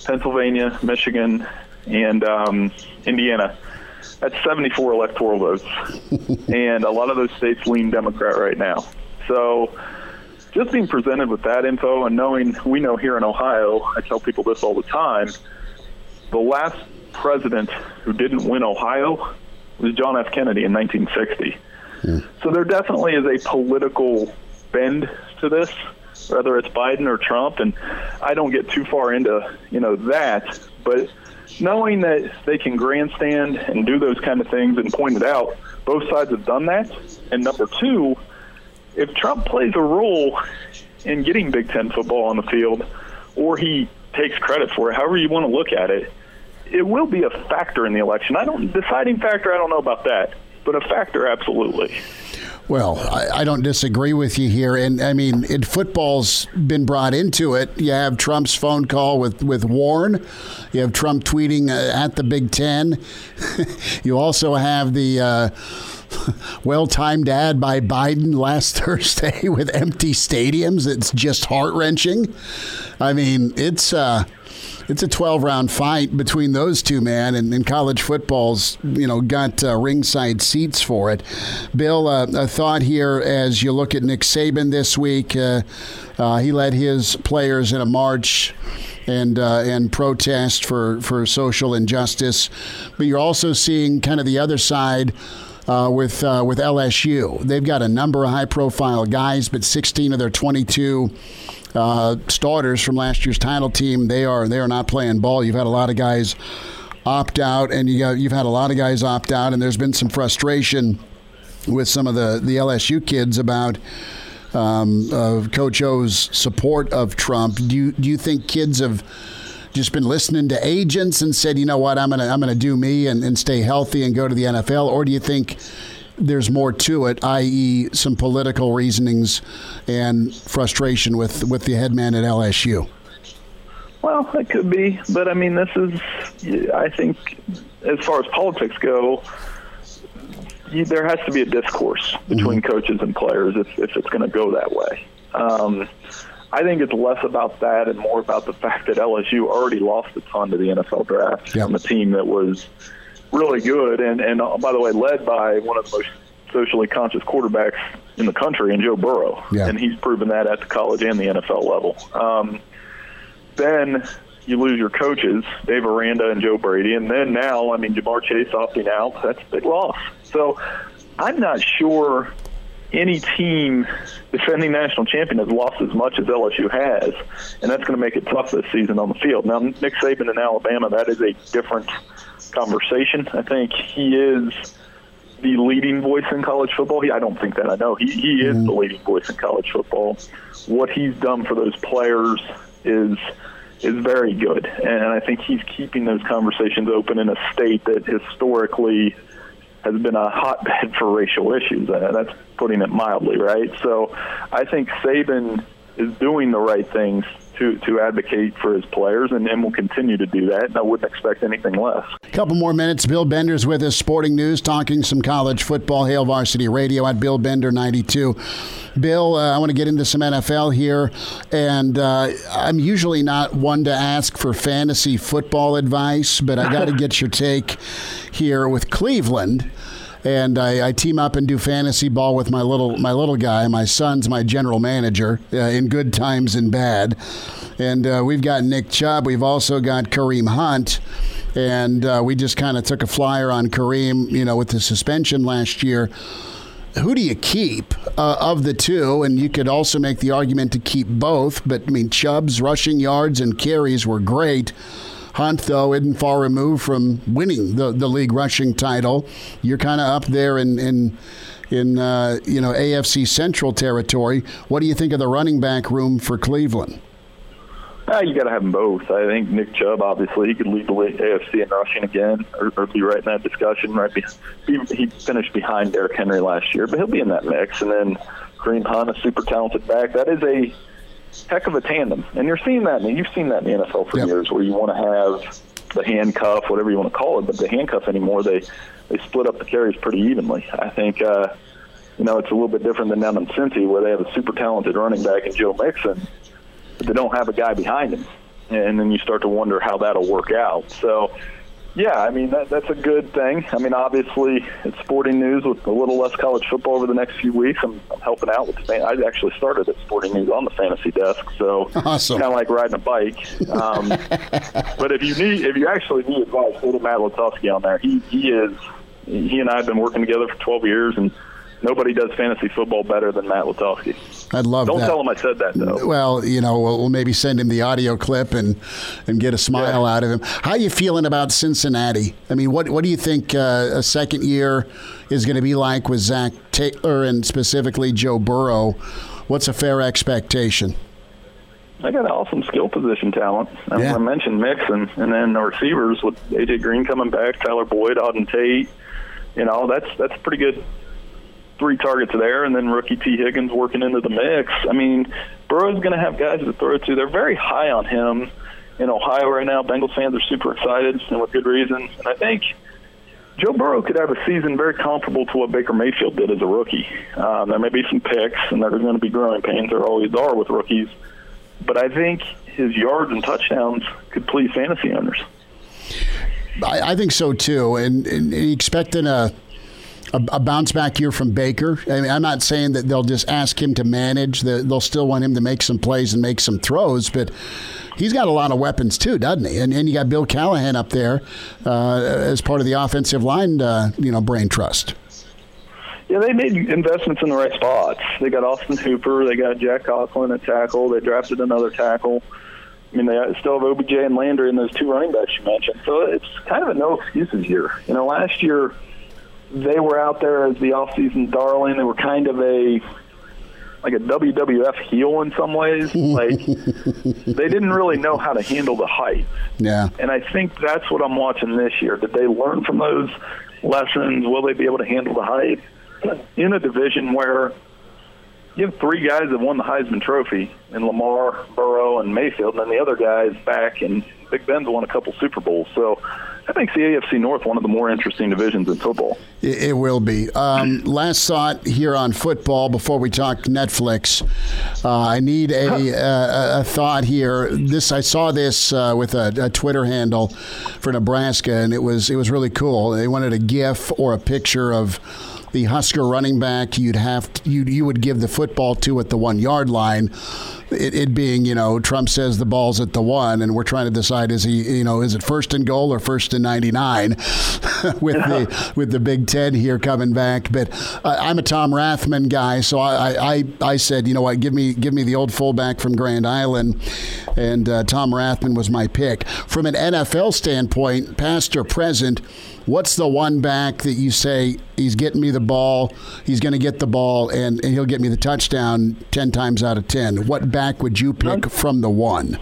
[SPEAKER 6] Pennsylvania, Michigan, and um, Indiana. That's 74 electoral votes. and a lot of those states lean Democrat right now. So just being presented with that info and knowing we know here in Ohio, I tell people this all the time, the last president who didn't win Ohio was John F. Kennedy in 1960. So there definitely is a political bend to this, whether it's Biden or Trump, and I don't get too far into you know that, but knowing that they can grandstand and do those kind of things and point it out, both sides have done that. And number two, if Trump plays a role in getting Big Ten football on the field, or he takes credit for it, however you want to look at it, it will be a factor in the election. I don't deciding factor. I don't know about that but a factor, absolutely.
[SPEAKER 5] Well, I, I, don't disagree with you here, and I mean, it, football's been brought into it. You have Trump's phone call with with Warren. You have Trump tweeting uh, at the Big Ten. you also have the. Uh, well-timed ad by Biden last Thursday with empty stadiums. It's just heart-wrenching. I mean, it's uh, it's a 12 round fight between those two, man. And, and college football's, you know, got uh, ringside seats for it. Bill, uh, a thought here as you look at Nick Saban this week. Uh, uh he led his players in a march and uh, and protest for, for social injustice. But you're also seeing kind of the other side. Uh, with uh, with LSU. They've got a number of high profile guys, but 16 of their 22 uh, starters from last year's title team, they are they are not playing ball. You've had a lot of guys opt out, and you got, you've had a lot of guys opt out, and there's been some frustration with some of the the LSU kids about. Um, Coach O's support of Trump. Do you do you think kids have just been listening to agents and said, you know what, I'm gonna I'm gonna do me and, and stay healthy and go to the NFL, or do you think there's more to it, i.e., some political reasonings and frustration with with the head man at LSU.
[SPEAKER 6] Well, it could be, but I mean, this is, I think, as far as politics go, you, there has to be a discourse between mm-hmm. coaches and players if, if it's going to go that way. Um, I think it's less about that and more about the fact that LSU already lost a ton to the NFL draft yep. from a team that was really good, and and uh, by the way, led by one of the most socially conscious quarterbacks in the country, in Joe Burrow, yeah. and he's proven that at the college and the NFL level. Um, then you lose your coaches, Dave Aranda and Joe Brady, and then now, I mean, Ja'Marr Chase opting out. That's a big loss. So I'm not sure any team defending national champion has lost as much as LSU has, and that's going to make it tough this season on the field. Now, Nick Saban in Alabama, that is a different conversation. I think he is the leading voice in college football. He, I don't think that. I know he, he is the mm-hmm. leading voice in college football. What he's done for those players is is very good, and I think he's keeping those conversations open in a state that historically has been a hotbed for racial issues. And that's putting it mildly, right? So I think Saban is doing the right things to, to advocate for his players and, and will continue to do that. And I wouldn't expect anything less.
[SPEAKER 5] A couple more minutes. Bill Bender's with us, Sporting News, talking some college football. Hail Varsity Radio at Bill Bender 92. Bill, uh, I want to get into some NFL here, and uh, I'm usually not one to ask for fantasy football advice, but I got to get your take here with Cleveland and I, I, team up and do fantasy ball with my little my little guy. My son's my general manager uh, in good times and bad, and uh, we've got Nick Chubb. We've also got Kareem Hunt, and uh, we just kind of took a flyer on Kareem, you know, with the suspension last year. Who do you keep uh, of the two? And you could also make the argument to keep both. But I mean, Chubb's rushing yards and carries were great. Hunt, though, isn't far removed from winning the, the league rushing title. You're kind of up there in in in uh, you know AFC Central territory. What do you think of the running back room for Cleveland?
[SPEAKER 6] Uh, you got to have them both. I think Nick Chubb, obviously, he could lead the AFC in rushing again, or, or be right in that discussion. Right, be, he finished behind Derrick Henry last year, but he'll be in that mix. And then Kareem Hunt, a super talented back. That is a heck of a tandem, and you're seeing that. And you've seen that in the NFL for yep. years, where you want to have the handcuff, whatever you want to call it, but the handcuff anymore, they they split up the carries pretty evenly. I think. uh you know, it's a little bit different than down in Cincy where they have a super talented running back in Joe Mixon, but they don't have a guy behind him. And then you start to wonder how that'll work out. So yeah, I mean that, that's a good thing. I mean, obviously, it's sporting news with a little less college football over the next few weeks. I'm, I'm helping out with. The, I actually started at sporting news on the fantasy desk, so
[SPEAKER 5] awesome.
[SPEAKER 6] kind of like riding a bike. Um, but if you need, if you actually need advice, go to Matt Lutovsky on there. He he is. He and I have been working together for 12 years, and nobody does fantasy football better than Matt Lutovsky.
[SPEAKER 5] I'd love that.
[SPEAKER 6] Don't
[SPEAKER 5] that.
[SPEAKER 6] tell him I said that though.
[SPEAKER 5] Well, you know, we'll, we'll maybe send him the audio clip and and get a smile yeah. out of him. How are you feeling about Cincinnati? I mean, what what do you think uh, a second year is going to be like with Zac Taylor and specifically Joe Burrow? What's a fair expectation?
[SPEAKER 6] They got awesome skill position talent. I, yeah. I mentioned Mixon, and then the receivers with AJ Green coming back, Tyler Boyd, Auden Tate. You know, that's that's pretty good three targets there, and then rookie Tee Higgins working into the mix. I mean, Burrow's going to have guys to throw to. They're very high on him in Ohio right now. Bengals fans are super excited, and with good reason. And I think Joe Burrow could have a season very comparable to what Baker Mayfield did as a rookie. Um, there may be some picks, and there's going to be growing pains. There always are with rookies. But I think his yards and touchdowns could please fantasy owners.
[SPEAKER 5] I, I think so too, and, and expecting a a, a, bounce back year from Baker. I mean, I'm not saying that they'll just ask him to manage. They'll still want him to make some plays and make some throws, but he's got a lot of weapons too, doesn't he? And, and you got Bill Callahan up there uh, as part of the offensive line, uh, you know, brain trust.
[SPEAKER 6] Yeah, they made investments in the right spots. They got Austin Hooper. They got Jack Conklin at tackle. They drafted another tackle. I mean, they still have OBJ and Landry in those two running backs you mentioned. So it's kind of a no excuses year. You know, last year – they were out there as the offseason darling. They were kind of a like a WWF heel in some ways. Like they didn't really know how to handle the hype.
[SPEAKER 5] Yeah.
[SPEAKER 6] And I think that's what I'm watching this year. Did they learn from those lessons? Will they be able to handle the hype in a division where you have three guys that won the Heisman Trophy in Lamar, Burrow, and Mayfield, and then the other guys back, and Big Ben's won a couple Super Bowls. So that makes the AFC North one of the more interesting divisions in football.
[SPEAKER 5] It, will be. Um, last thought here on football before we talk Netflix. Uh, I need a, a, a, thought here. This I saw this uh, with a, a, Twitter handle for Nebraska, and it was it was really cool. They wanted a GIF or a picture of the Husker running back you'd have to, you you would give the football to at the one yard line it, it being, you know, Trump says the ball's at the one, and we're trying to decide is he, you know, is it first and goal or first and 99 with the with the Big Ten here coming back. But uh, I'm a Tom Rathman guy, so I, I I said, you know what, give me give me the old fullback from Grand Island, and uh, Tom Rathman was my pick. From an NFL standpoint, past or present, what's the one back that you say he's getting me the ball, he's going to get the ball, and, and he'll get me the touchdown 10 times out of 10? What back would you pick from the one?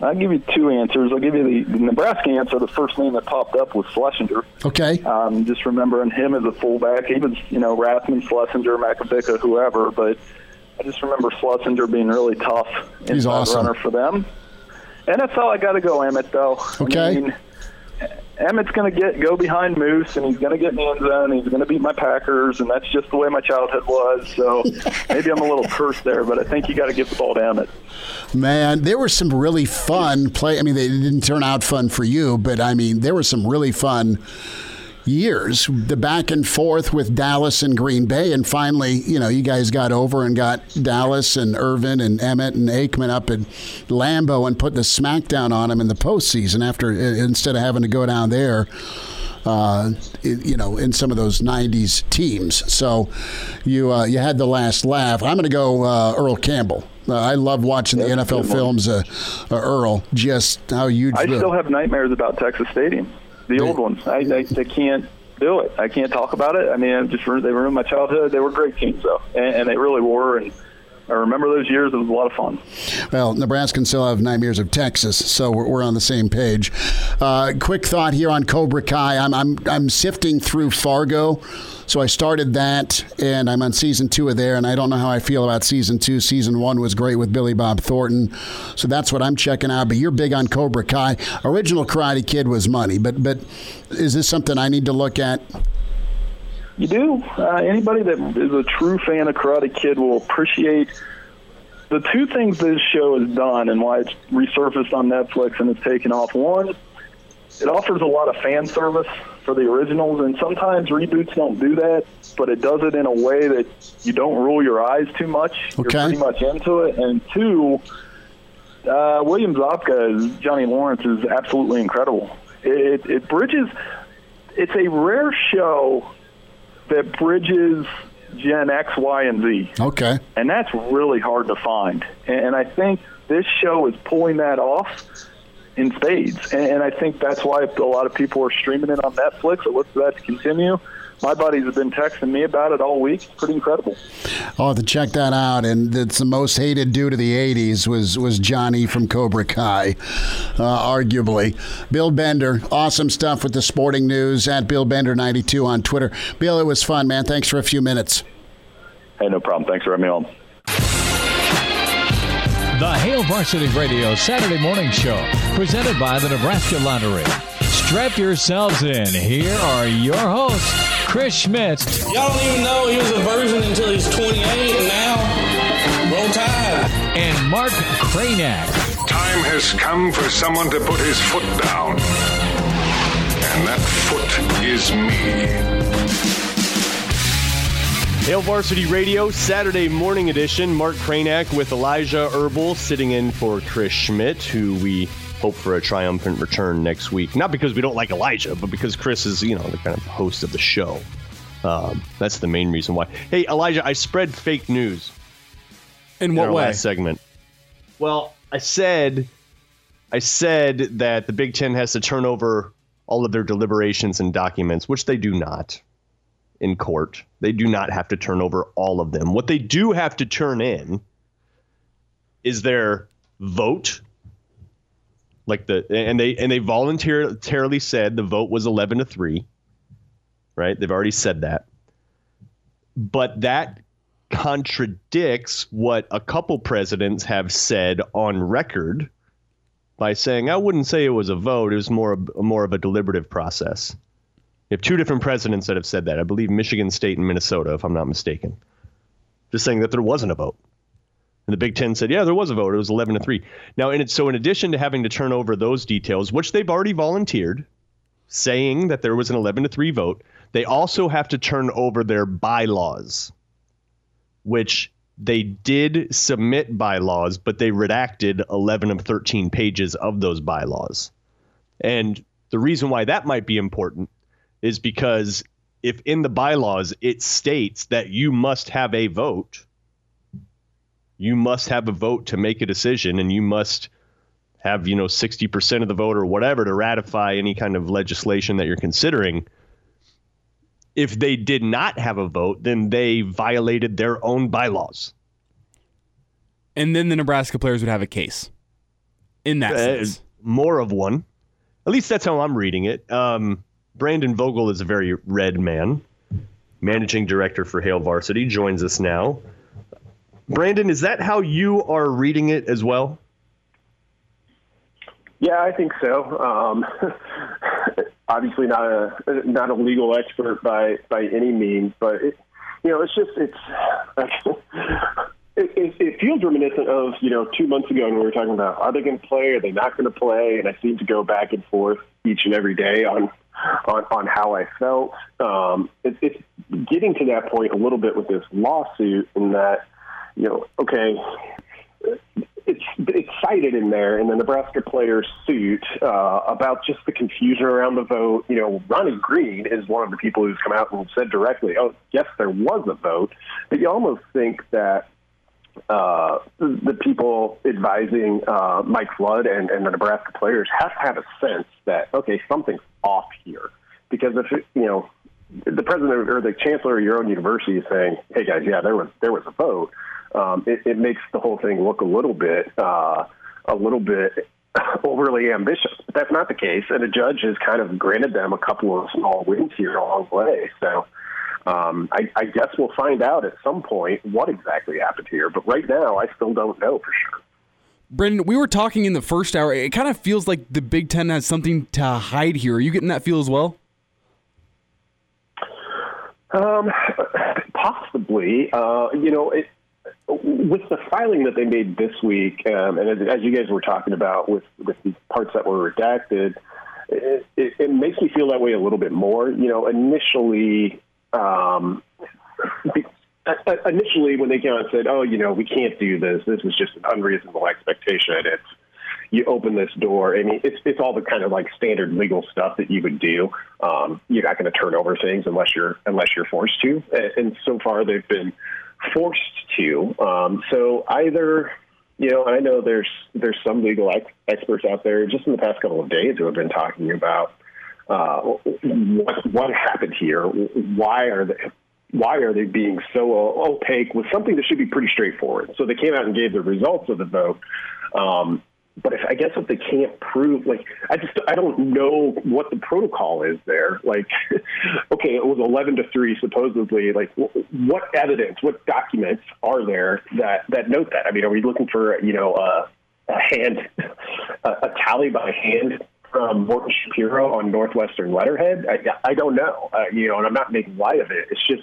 [SPEAKER 6] I'll give you two answers. I'll give you the, the Nebraska answer. The first name that popped up was Schlesinger.
[SPEAKER 5] Okay.
[SPEAKER 6] Um, just remembering him as a fullback. Was, you know, Rathman, Schlesinger, Makovicka, whoever. But I just remember Schlesinger being really tough
[SPEAKER 5] He's awesome.
[SPEAKER 6] runner for them. NFL, I got to go Emmett though.
[SPEAKER 5] Okay.
[SPEAKER 6] I mean, Emmett's going to get go behind Moose, and he's going to get in the end zone. He's going to beat my Packers, and that's just the way my childhood was. So maybe I'm a little cursed there, but I think you got to give the ball to Emmett.
[SPEAKER 5] Man, there were some really fun play. I mean, they didn't turn out fun for you, but I mean, there were some really fun years. The back and forth with Dallas and Green Bay, and finally, you know, you guys got over and got Dallas and Irvin and Emmett and Aikman up at Lambeau and put the smackdown on them in the postseason after instead of having to go down there. Uh, you know, in some of those '90s teams, so you uh, you had the last laugh. I'm going to go uh, Earl Campbell. Uh, I love watching the
[SPEAKER 6] That's
[SPEAKER 5] NFL films. Uh, uh, Earl, just how huge.
[SPEAKER 6] I still have nightmares about Texas Stadium, the old ones. I, I, I can't do it. I can't talk about it. I mean, it just they ruined my childhood. They were great teams though, and, and they really were. And I remember those years. It was a lot of fun.
[SPEAKER 5] Well, Nebraskans still have nightmares of Texas, so we're, we're on the same page. Uh, quick thought here on Cobra Kai. I'm, I'm, I'm sifting through Fargo. So I started that, and I'm on season two of there, and I don't know how I feel about season two. Season one was great with Billy Bob Thornton, so that's what I'm checking out. But you're big on Cobra Kai. Original Karate Kid was money, but but is this something I need to look at?
[SPEAKER 6] You do. Uh, anybody that is a true fan of Karate Kid will appreciate the two things this show has done and why it's resurfaced on Netflix and it's taken off. One, it offers a lot of fan service for the originals, and sometimes reboots don't do that, but it does it in a way that you don't roll your eyes too much.
[SPEAKER 5] Okay.
[SPEAKER 6] You're pretty much into it. And two, uh, William Zabka as Johnny Lawrence is absolutely incredible. It, it bridges. It's a rare show that bridges Gen X, Y, and Z,
[SPEAKER 5] Okay.
[SPEAKER 6] and that's really hard to find. And, and I think this show is pulling that off in spades, and, and I think that's why a lot of people are streaming it on Netflix. I look for that to continue. My buddies have been texting me about it all week. It's pretty incredible.
[SPEAKER 5] I'll have to check that out. And it's the most hated dude of the '80s was was Johnny from Cobra Kai, uh, arguably. Bill Bender, awesome stuff with the sporting news at Bill Bender 92 on Twitter. Bill, it was fun, man. Thanks for a few minutes.
[SPEAKER 6] Hey, no problem. Thanks for having me on.
[SPEAKER 7] The Hail Varsity Radio Saturday Morning Show, presented by the Nebraska Lottery. Strap yourselves in. Here are your hosts, Chris Schmidt
[SPEAKER 8] Y'all don't even know he was a virgin until he's 28, and now roll tide.
[SPEAKER 7] and Mark Kranak.
[SPEAKER 9] Time has come for someone to put his foot down. And that foot is me.
[SPEAKER 1] Hail Varsity Radio, Saturday morning edition. Mark Kranak with Elijah Herbal sitting in for Chris Schmidt, who we hope for a triumphant return next week. Not because we don't like Elijah, but because Chris is, you know, the kind of host of the show. Um, that's the main reason why. Hey, Elijah, I spread fake news
[SPEAKER 2] In
[SPEAKER 1] in
[SPEAKER 2] what
[SPEAKER 1] our
[SPEAKER 2] way?
[SPEAKER 1] last segment. Well, I said, I said that the Big Ten has to turn over all of their deliberations and documents, which they do not in court. They do not have to turn over all of them. What they do have to turn in is their vote. Like the and they and they voluntarily said the vote was 11 to 3. Right? They've already said that. But that contradicts what a couple presidents have said on record by saying I wouldn't say it was a vote, it was more more of a deliberative process. You have two different presidents that have said that. I believe Michigan State and Minnesota, if I'm not mistaken. Just saying that there wasn't a vote. And the Big Ten said, yeah, there was a vote. It was 11 to 3. Now, in it, so in addition to having to turn over those details, which they've already volunteered, saying that there was an 11 to 3 vote, they also have to turn over their bylaws, which they did submit bylaws, but they redacted 11 of 13 pages of those bylaws. And the reason why that might be important is because if in the bylaws it states that you must have a vote, you must have a vote to make a decision and you must have, you know, 60% of the vote or whatever to ratify any kind of legislation that you're considering. If they did not have a vote, then they violated their own bylaws.
[SPEAKER 2] And then the Nebraska players would have a case in that
[SPEAKER 1] Uh,
[SPEAKER 2] sense.
[SPEAKER 1] more of one. At least that's how I'm reading it. Um, Brandon Vogel is a very red man. Managing director for Hail Varsity joins us now. Brandon, is that how you are reading it as well?
[SPEAKER 10] Yeah, I think so. Um, obviously, not a not a legal expert by by any means, but it, you know, it's just it's it, it, it feels reminiscent of you know two months ago when we were talking about are they going to play, are they not going to play, and I seem to go back and forth each and every day on on, on how I felt. Um, it, it's getting to that point a little bit with this lawsuit, in that you know, okay, it's it's cited in there in the Nebraska player's suit uh, about just the confusion around the vote. You know, Ronnie Green is one of the people who's come out and said directly, "Oh, yes, there was a vote," but you almost think that uh, the people advising uh, Mike Flood and, and the Nebraska players have to have a sense that okay, something's off here, because if you know the president or the chancellor of your own university is saying, "Hey guys, yeah, there was there was a vote," um, it, it makes the whole thing look a little bit uh, a little bit overly ambitious. But that's not the case, and the judge has kind of granted them a couple of small wins here along the way. So. Um, I, I guess we'll find out at some point what exactly happened here, but right now I still don't know for sure.
[SPEAKER 2] Brendan, we were talking in the first hour. It kind of feels like the Big Ten has something to hide here. Are you getting that feel as well?
[SPEAKER 10] Um, possibly. Uh, you know, it, with the filing that they made this week, um, and as, as, you guys were talking about with with the parts that were redacted, it, it, it, makes me feel that way a little bit more. You know, initially. Um, initially, when they came out and said, "Oh, you know, we can't do this. This is just an unreasonable expectation," it's you open this door. I mean, it's it's all the kind of like standard legal stuff that you would do. Um, you're not going to turn over things unless you're unless you're forced to. And, and so far, they've been forced to. Um, so either, you know, I know there's there's some legal ex- experts out there just in the past couple of days who have been talking about uh, what what happened here. Why are they why are they being so opaque with something that should be pretty straightforward? So they came out and gave the results of the vote. Um, but if I guess if they can't prove, like, I just I don't know what the protocol is there. Like, okay, it was eleven to three supposedly. Like, what evidence, what documents are there that that note that? I mean, are we looking for you know a, a hand, a, a tally by hand from Morton Schapiro on Northwestern letterhead? I, I don't know. Uh, you know, and I'm not making light of it. It's just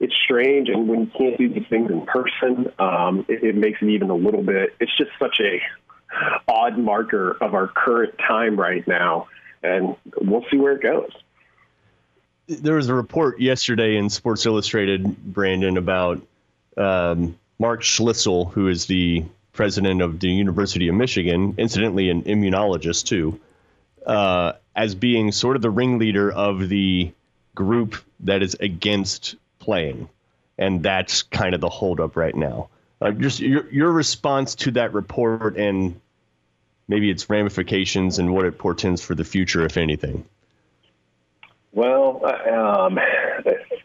[SPEAKER 10] it's strange, and when you can't do these things in person, um, it, it makes it even a little bit. It's just such a odd marker of our current time right now, and we'll see where it goes.
[SPEAKER 1] There was a report yesterday in Sports Illustrated, Brandon, about um, Mark Schlissel, who is the president of the University of Michigan, incidentally an immunologist too, uh, as being sort of the ringleader of the group that is against playing, and that's kind of the holdup right now. Uh, just your your response to that report and maybe its ramifications and what it portends for the future, if anything.
[SPEAKER 10] Well, um,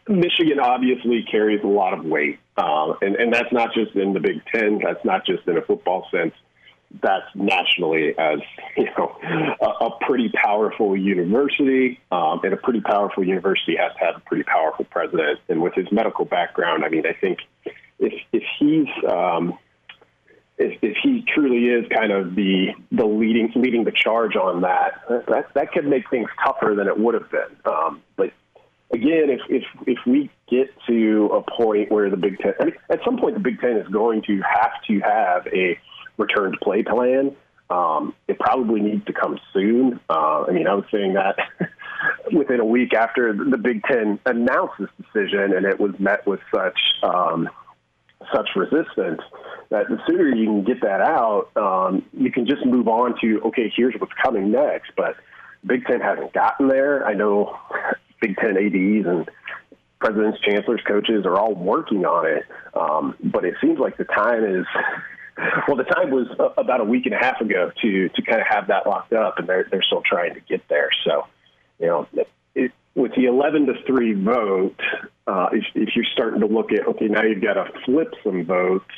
[SPEAKER 10] Michigan obviously carries a lot of weight, uh, and and that's not just in the Big Ten. That's not just in a football sense. That's nationally as you know a, a pretty powerful university, um, and a pretty powerful university has to have a pretty powerful president. And with his medical background, I mean, I think if if he's um, if, if he truly is kind of the the leading leading the charge on that, that that could make things tougher than it would have been. Um, but again, if if if we get to a point where the Big Ten, I mean, at some point the Big Ten is going to have to have a return to play plan. Um, it probably needs to come soon. Uh, I mean, I was saying that within a week after the Big Ten announced this decision, and it was met with such um, such resistance that the sooner you can get that out, um, you can just move on to okay, here's what's coming next. But Big Ten hasn't gotten there. I know Big Ten ADs and presidents, chancellors, coaches are all working on it, um, but it seems like the time is. Well, the time was about a week and a half ago to to kind of have that locked up, and they're they're still trying to get there. So, you know, it, with the eleven to three vote, uh, if, if you're starting to look at okay, now you've got to flip some votes.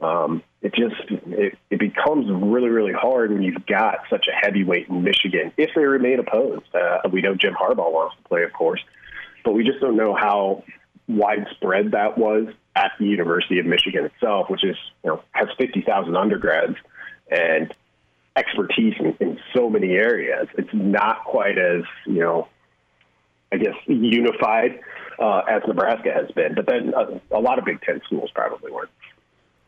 [SPEAKER 10] Um, it just it, it becomes really really hard when you've got such a heavyweight in Michigan if they remain opposed. Uh, we know Jim Harbaugh wants to play, of course, but we just don't know how widespread that was at the University of Michigan itself, which is you know has fifty thousand undergrads and expertise in, in so many areas. It's not quite as you know, I guess unified uh, as Nebraska has been, but then a, a lot of Big Ten schools probably weren't.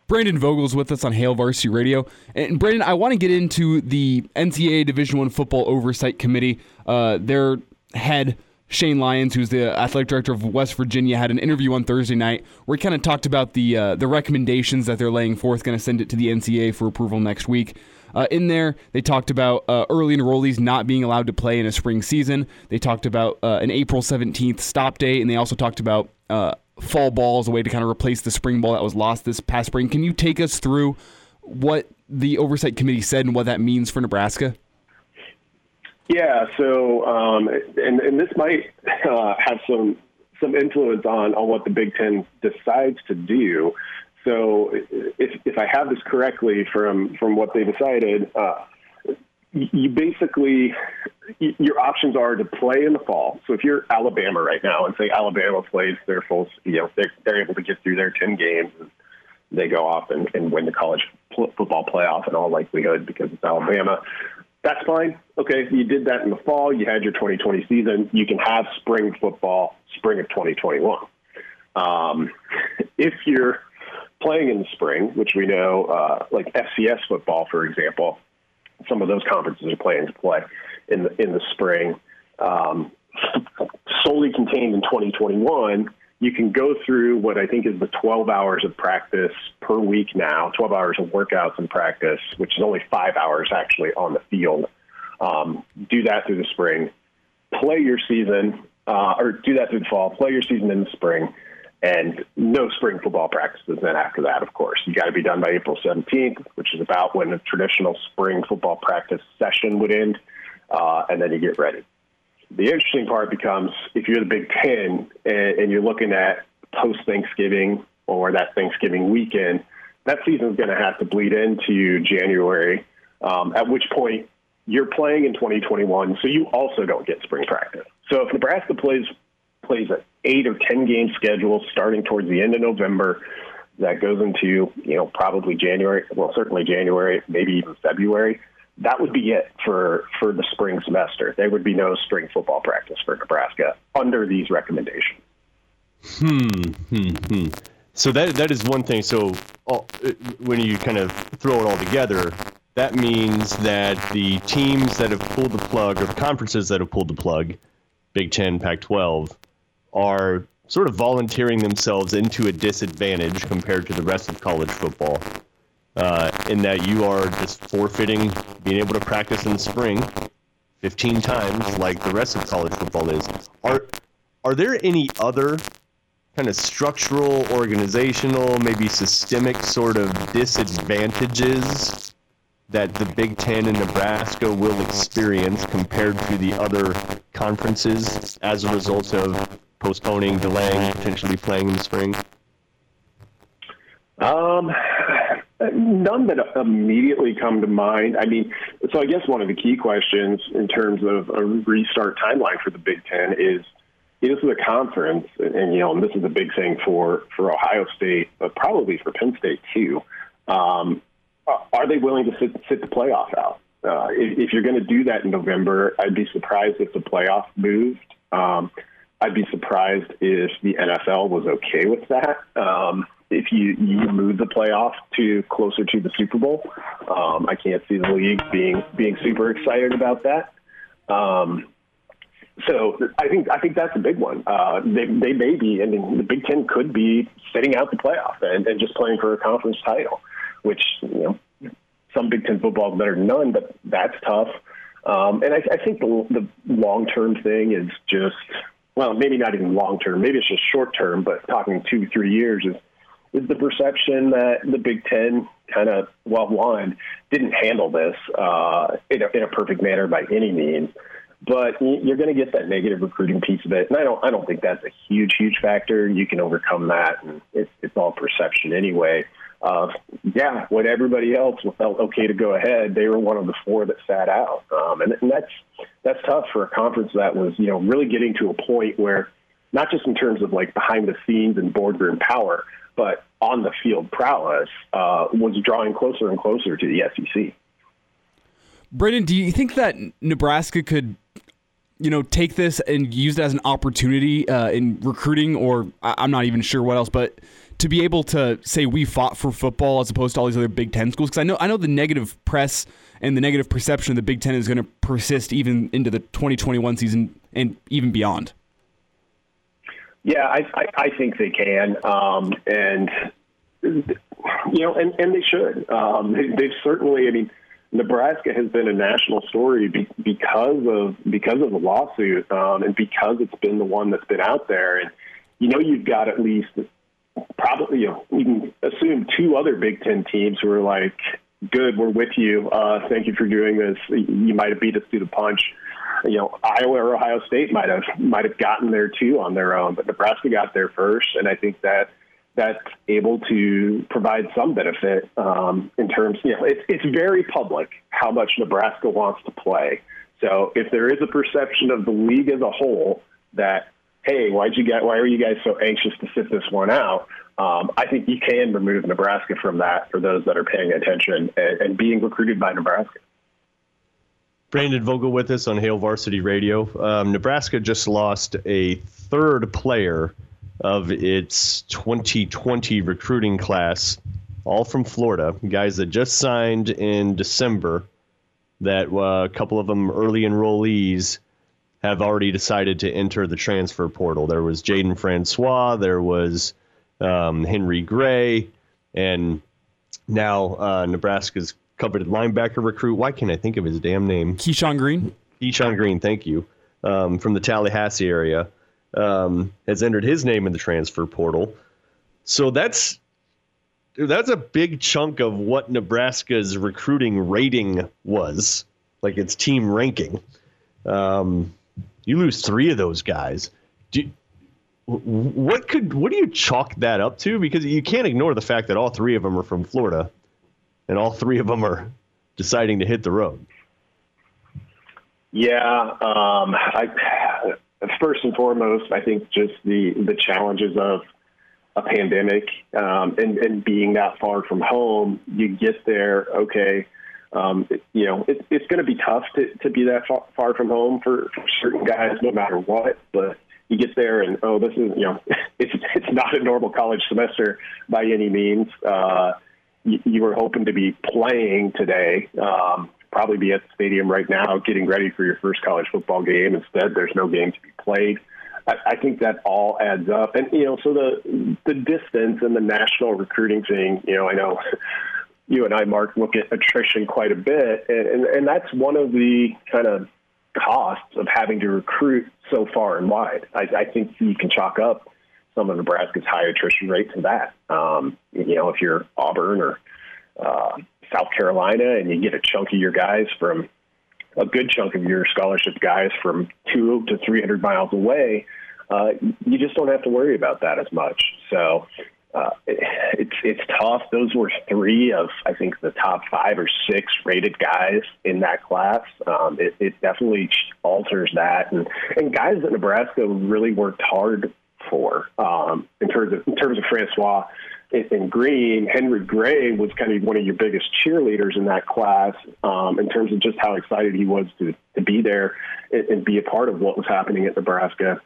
[SPEAKER 2] Brandon Vogel's with us on Hail Varsity Radio, and Brandon, I want to get into the NCAA Division One Football Oversight Committee. Uh, their head Shane Lyons, who's the athletic director of West Virginia, had an interview on Thursday night where he kind of talked about the uh, the recommendations that they're laying forth, going to send it to the NCAA for approval next week. Uh, in there, they talked about uh, early enrollees not being allowed to play in a spring season. They talked about uh, an April 17th stop date, and they also talked about uh, fall ball as a way to kind of replace the spring ball that was lost this past spring. Can you take us through what the oversight committee said and what that means for Nebraska?
[SPEAKER 10] Yeah, so um, and and this might uh, have some some influence on on what the Big Ten decides to do. So if if I have this correctly from from what they decided, uh, you basically your options are to play in the fall. So if you're Alabama right now and say Alabama plays their full, you know, they're, they're able to get through their ten games and they go off and, and win the college football playoff in all likelihood because it's Alabama that's fine. Okay, you did that in the fall. You had your 2020 season. You can have spring football, spring of 2021. Um, if you're playing in the spring, which we know, uh, like FCS football, for example, some of those conferences are planning to play in the in the spring. Um, solely contained in 2021, you can go through what I think is the 12 hours of practice per week now, 12 hours of workouts and practice, which is only five hours actually on the field. Um, do that through the spring, play your season, uh, or do that through the fall, play your season in the spring, and no spring football practices then after that, of course. You got to be done by April 17th, which is about when a traditional spring football practice session would end, uh, and then you get ready. The interesting part becomes if you're the Big Ten and, and you're looking at post Thanksgiving or that Thanksgiving weekend, that season is going to have to bleed into January, um, at which point you're playing in 2021, so you also don't get spring practice. So if Nebraska plays plays an eight or ten game schedule starting towards the end of November, that goes into you know probably January, well certainly January, maybe even February that would be it for for the spring semester. There would be no spring football practice for Nebraska under these recommendations.
[SPEAKER 1] Hmm. Hmm. Hmm. So that that is one thing. So all, uh, when you kind of throw it all together, that means that the teams that have pulled the plug, or the conferences that have pulled the plug, Big Ten, Pac-12, are sort of volunteering themselves into a disadvantage compared to the rest of college football uh, in that you are just forfeiting being able to practice in the spring 15 times like the rest of college football is. Are are there any other kind of structural, organizational, maybe systemic sort of disadvantages that the Big Ten and Nebraska will experience compared to the other conferences as a result of postponing, delaying, potentially playing in the spring?
[SPEAKER 10] Um, None that immediately come to mind. I mean, so I guess one of the key questions in terms of a restart timeline for the Big Ten is this is a conference, and, and you know, and this is a big thing for for Ohio State, but probably for Penn State too. Um, are they willing to sit, sit the playoff out? Uh, if, if, you're going to do that in November, I'd be surprised if the playoff moved. Um, I'd be surprised if the NFL was okay with that. Um, if you, you move the playoff to closer to the Super Bowl. Um, I can't see the league being being super excited about that. Um, so I think I think that's a big one. Uh, they they may be. I mean, the Big Ten could be sitting out the playoff and, and just playing for a conference title, which you know some Big Ten football is better than none, but that's tough. Um, and I, I think the, the long term thing is just well, maybe not even long term. Maybe it's just short term, but talking two three years is is the perception that the Big Ten kind of well one didn't handle this uh, in, a, in a perfect manner by any means but you're going to get that negative recruiting piece of it. And I don't, I don't think that's a huge, huge factor. You can overcome that, and it's, it's all perception anyway. Uh, yeah, when everybody else felt okay to go ahead, they were one of the four that sat out, um, and, and that's that's tough for a conference that was, you know, really getting to a point where, not just in terms of like behind the scenes and boardroom power, but on the field prowess, uh, was drawing closer and closer to the SEC.
[SPEAKER 2] Brendan, do you think that Nebraska could you know, take this and use it as an opportunity uh, in recruiting, or I'm not even sure what else, but to be able to say we fought for football as opposed to all these other Big Ten schools, because I know I know the negative press and the negative perception of the Big Ten is going to persist even into the 2021 season and even beyond.
[SPEAKER 10] Yeah, I, I, I think they can, um, and you know, and, and they should. Um, they, they've certainly. I mean Nebraska has been a national story be, because of because of the lawsuit um, and because it's been the one that's been out there. And you know, you've got at least probably you know you can assume two other Big Ten teams who are like, "Good, we're with you. Uh, thank you for doing this. You might have beat us to the punch." You know, Iowa or Ohio State might have might have gotten there too on their own, but Nebraska got there first, and I think that that's able to provide some benefit um, in terms, you know, it's, it's very public how much Nebraska wants to play. So if there is a perception of the league as a whole that, hey, why'd you get, why are you guys so anxious to sit this one out? Um, I think you can remove Nebraska from that for those that are paying attention and, and being recruited by Nebraska.
[SPEAKER 1] Brandon Vogel with us on Hail Varsity Radio. Um, Nebraska just lost a third player of its 2020 recruiting class, all from Florida, guys that just signed in December. That uh, a couple of them early enrollees have already decided to enter the transfer portal. There was Jaden Francois, there was um, Henry Gray, and now uh, Nebraska's coveted linebacker recruit. Why can't I think of his damn name?
[SPEAKER 2] Keyshawn Greene.
[SPEAKER 1] Keyshawn Greene, thank you, um, from the Tallahassee area um, has entered his name in the transfer portal. So that's that's a big chunk of what Nebraska's recruiting rating was, like its team ranking. Um, you lose three of those guys. Do, what could what do you chalk that up to? Because you can't ignore the fact that all three of them are from Florida, and all three of them are deciding to hit the road.
[SPEAKER 10] Yeah, um, I first and foremost, I think just the the challenges of a pandemic um, and, and being that far from home, you get there, okay. Um, it, you know, it, it's going to be tough to, to be that far, far from home for, for certain guys, no matter what. But you get there, and oh, this is you know, it's it's not a normal college semester by any means. Uh, you, you were hoping to be playing today. Um, probably be at the stadium right now getting ready for your first college football game. Instead, there's no game to be played. I, I think that all adds up. And, you know, so the, the distance and the national recruiting thing, you know, I know you and I, Mark, look at attrition quite a bit. And, and, and that's one of the kind of costs of having to recruit so far and wide. I, I think you can chalk up some of Nebraska's high attrition rate to that. Um, you know, if you're Auburn or uh, South Carolina, and you get a chunk of your guys from a good chunk of your scholarship guys from two to 300 miles away, uh, you just don't have to worry about that as much. So uh, it, it's it's tough. Those were three of I think the top five or six rated guys in that class. Um, it, it definitely alters that, and and guys that Nebraska really worked hard for um, in terms of in terms of Francois in Greene, Henry Gray was kind of one of your biggest cheerleaders in that class um, in terms of just how excited he was to, to be there and, and, be a part of what was happening at Nebraska.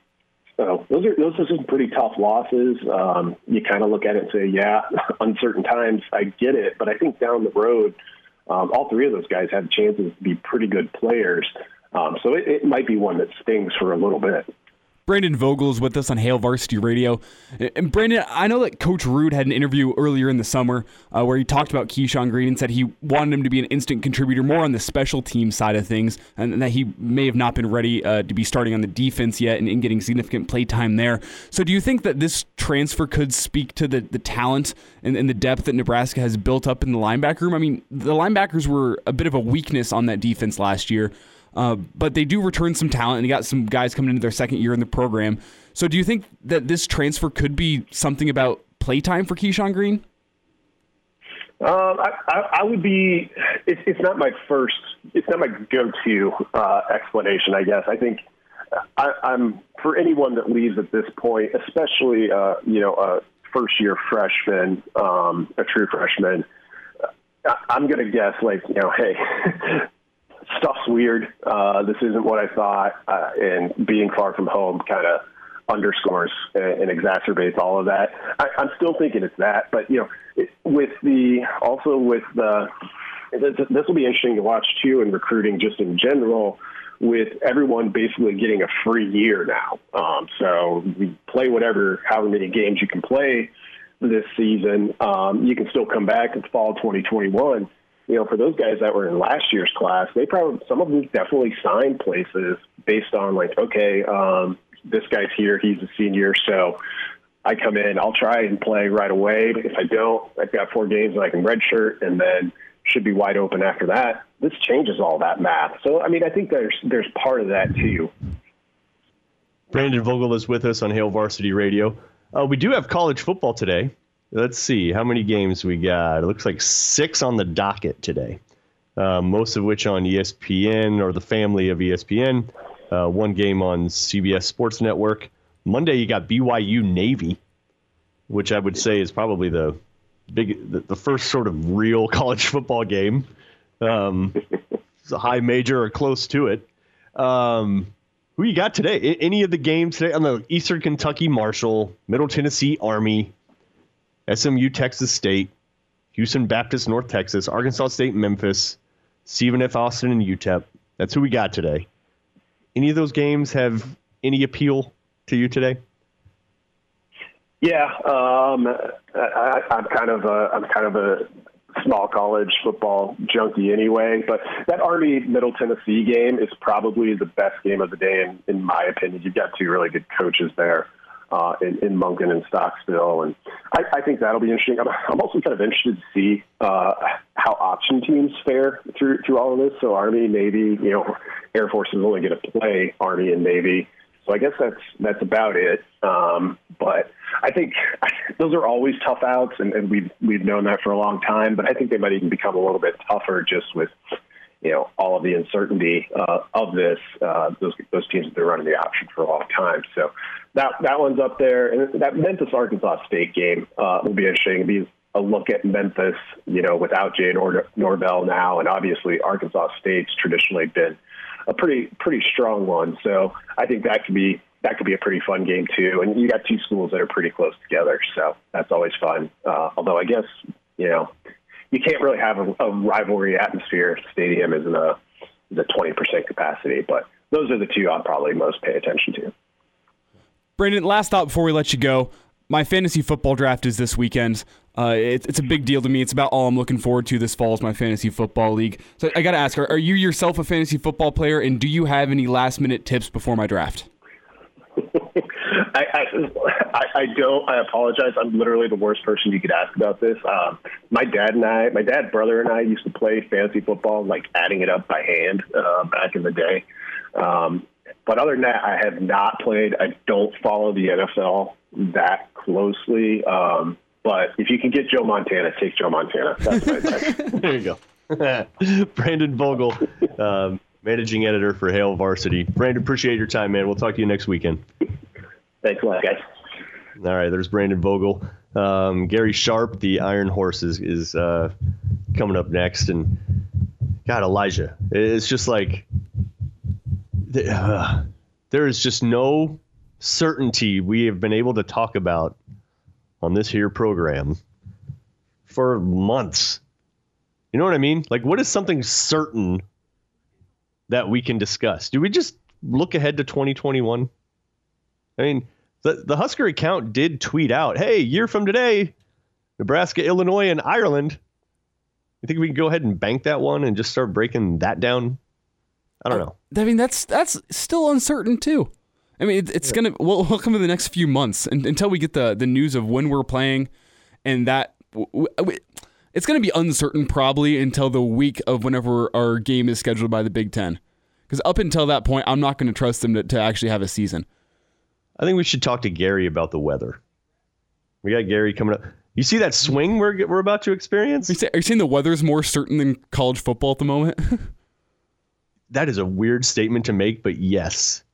[SPEAKER 10] So those are those are some pretty tough losses. Um, you kind of look at it and say, yeah, uncertain times, I get it. But I think down the road, um, all three of those guys had chances to be pretty good players. Um, so it, it might be one that stings for a little bit.
[SPEAKER 2] Brandon Vogel is with us on Hail Varsity Radio. And Brandon, I know that Coach Ruud had an interview earlier in the summer uh, where he talked about Keyshawn Greene and said he wanted him to be an instant contributor more on the special team side of things, and that he may have not been ready uh, to be starting on the defense yet and, and, getting significant play time there. So, do you think that this transfer could speak to the, the talent and, and the depth that Nebraska has built up in the linebacker room? I mean, the linebackers were a bit of a weakness on that defense last year. Uh, but they do return some talent, and they got some guys coming into their second year in the program. So, do you think that this transfer could be something about playtime for Keyshawn Greene?
[SPEAKER 10] Um, I, I, I, would be. It's, it's not my first. It's not my go-to uh, explanation. I guess. I think I, am for anyone that leaves at this point, especially uh, you know a first-year freshman, um, a true freshman. I'm going to guess like you know, hey, stuff's weird. Uh, this isn't what I thought, uh, and being far from home kind of underscores and, and, exacerbates all of that. I, I'm still thinking it's that, but you know, it, with the also with the this will be interesting to watch too in recruiting just in general with everyone basically getting a free year now. Um, so we play whatever, however many games you can play this season. Um, you can still come back in fall 2021 you know, for those guys that were in last year's class, they probably some of them definitely signed places based on like, okay, um, this guy's here, he's a senior, so I come in, I'll try and play right away. If I don't, I've got four games and I can redshirt, and then should be wide open after that. This changes all that math. So, I mean, I think there's there's part of that too.
[SPEAKER 1] Brandon Vogel is with us on Hail Varsity Radio. Uh, we do have college football today. Let's see how many games we got. It looks like six on the docket today, uh, most of which on ESPN or the family of ESPN. Uh, one game on CBS Sports Network. Monday you got BYU Navy, which I would say is probably the big, the, the first sort of real college football game. Um, it's a high major or close to it. Um, who you got today? Any of the games today on the Eastern Kentucky Marshall, Middle Tennessee Army, SMU, Texas State, Houston Baptist, North Texas, Arkansas State, Memphis, Stephen F. Austin, and UTEP. That's who we got today. Any of those games have any appeal to you today?
[SPEAKER 10] Yeah, um, I, am kind of a, I'm kind of a small college football junkie anyway. But that Army Middle Tennessee game is probably the best game of the day, in, in my opinion. You've got two really good coaches there uh, in, in and Stockstill. And I, I think that'll be interesting. I'm, I'm also kind of interested to see uh, how option teams fare through through all of this. So Army, Navy, you know, Air Force is only going to play Army and Navy. So I guess that's that's about it. Um, but I think those are always tough outs, and, and we've we've known that for a long time. But I think they might even become a little bit tougher just with you know all of the uncertainty uh, of this. Uh, those those teams have been running the option for a long time, so that that one's up there. And that Memphis Arkansas State game uh, will be interesting. It'll be a look at Memphis, you know, without Jay Nor- Norvell now, and obviously Arkansas State's traditionally been a pretty pretty strong one. So I think that could be that could be a pretty fun game too. And you got two schools that are pretty close together, so that's always fun. Uh, although I guess you know you can't really have a, a rivalry atmosphere if the stadium is in a the 20% capacity. But those are the two I'd probably most pay attention to.
[SPEAKER 2] Brandon, last thought before we let you go. My fantasy football draft is this weekend. Uh, it, it's a big deal to me. It's about all I'm looking forward to this fall is my fantasy football league. So I got to ask, are, are you yourself a fantasy football player, and do you have any last minute tips before my draft?
[SPEAKER 10] I, I, I don't. I apologize. I'm literally the worst person you could ask about this. Um, my dad and I, my dad, brother, and I used to play fantasy football, like adding it up by hand uh, back in the day. Um, but other than that, I have not played. I don't follow the NFL that closely. Um, but if you can get Joe Montana, take Joe Montana. That's my
[SPEAKER 1] there you go. Brandon Vogel, um, managing editor for Hail Varsity. Brandon, appreciate your time, man. We'll talk to you next weekend.
[SPEAKER 10] Thanks a lot, guys.
[SPEAKER 1] All right, there's Brandon Vogel. Um, Gary Sharp, the Iron Horse, is, is uh, coming up next. And God, Elijah, it's just like uh, there is just no certainty we have been able to talk about on this here program for months. You know what I mean? Like, what is something certain that we can discuss? Do we just look ahead to 2021? I mean, the, the Husker account did tweet out, hey, year from today, Nebraska, Illinois, and Ireland. You think we can go ahead and bank that one and just start breaking that down? I don't know.
[SPEAKER 2] I mean, that's that's still uncertain too. I mean, it, it's gonna we'll, we'll come in the next few months and, until we get the the news of when we're playing, and that w- w- it's gonna be uncertain probably until the week of whenever our game is scheduled by the Big Ten. Because up until that point, I'm not going to trust them to, to actually have a season.
[SPEAKER 1] I think we should talk to Gary about the weather. We got Gary coming up. You see that swing we're we're about to experience?
[SPEAKER 2] Are you, say, are you saying the weather's more certain than college football at the moment?
[SPEAKER 1] that is a weird statement to make, but yes.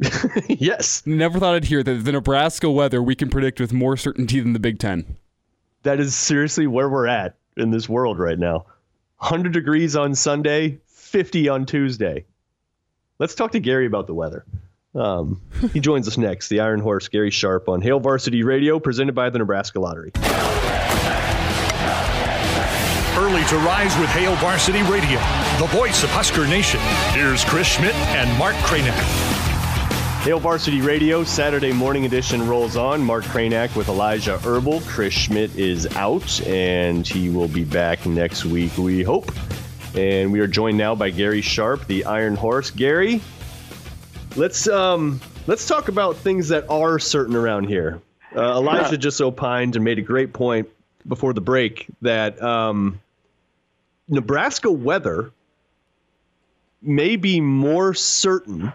[SPEAKER 1] yes.
[SPEAKER 2] Never thought I'd hear that the Nebraska weather we can predict with more certainty than the Big Ten.
[SPEAKER 1] That is seriously where we're at in this world right now. 100 degrees on Sunday, 50 on Tuesday. Let's talk to Gary about the weather. Um, he joins us next, the Iron Horse, Gary Sharp, on Hail Varsity Radio, presented by the Nebraska Lottery.
[SPEAKER 4] Early to rise with Hail Varsity Radio, the voice of Husker Nation. Here's Chris Schmidt and Mark Kranek.
[SPEAKER 1] Hail Varsity Radio, Saturday morning edition rolls on. Mark Kranak with Elijah Herbal. Chris Schmidt is out, and he will be back next week, we hope. And we are joined now by Gary Sharp, the Iron Horse. Gary, let's um, let's talk about things that are certain around here. Uh, Elijah just opined and made a great point before the break that um, Nebraska weather may be more certain,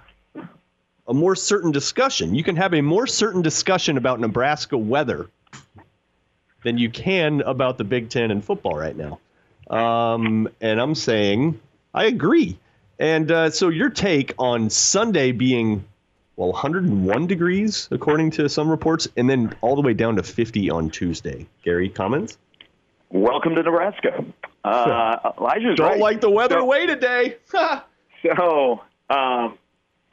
[SPEAKER 1] a more certain discussion. You can have a more certain discussion about Nebraska weather than you can about the Big Ten and football right now. Um, and I'm saying I agree. And uh, so your take on Sunday being well 101 degrees according to some reports, and then all the way down to 50 on Tuesday. Gary, comments?
[SPEAKER 11] Welcome to Nebraska. Uh, Elijah's
[SPEAKER 1] Don't
[SPEAKER 11] right.
[SPEAKER 1] like the weather
[SPEAKER 11] So-
[SPEAKER 1] way today.
[SPEAKER 11] So, um,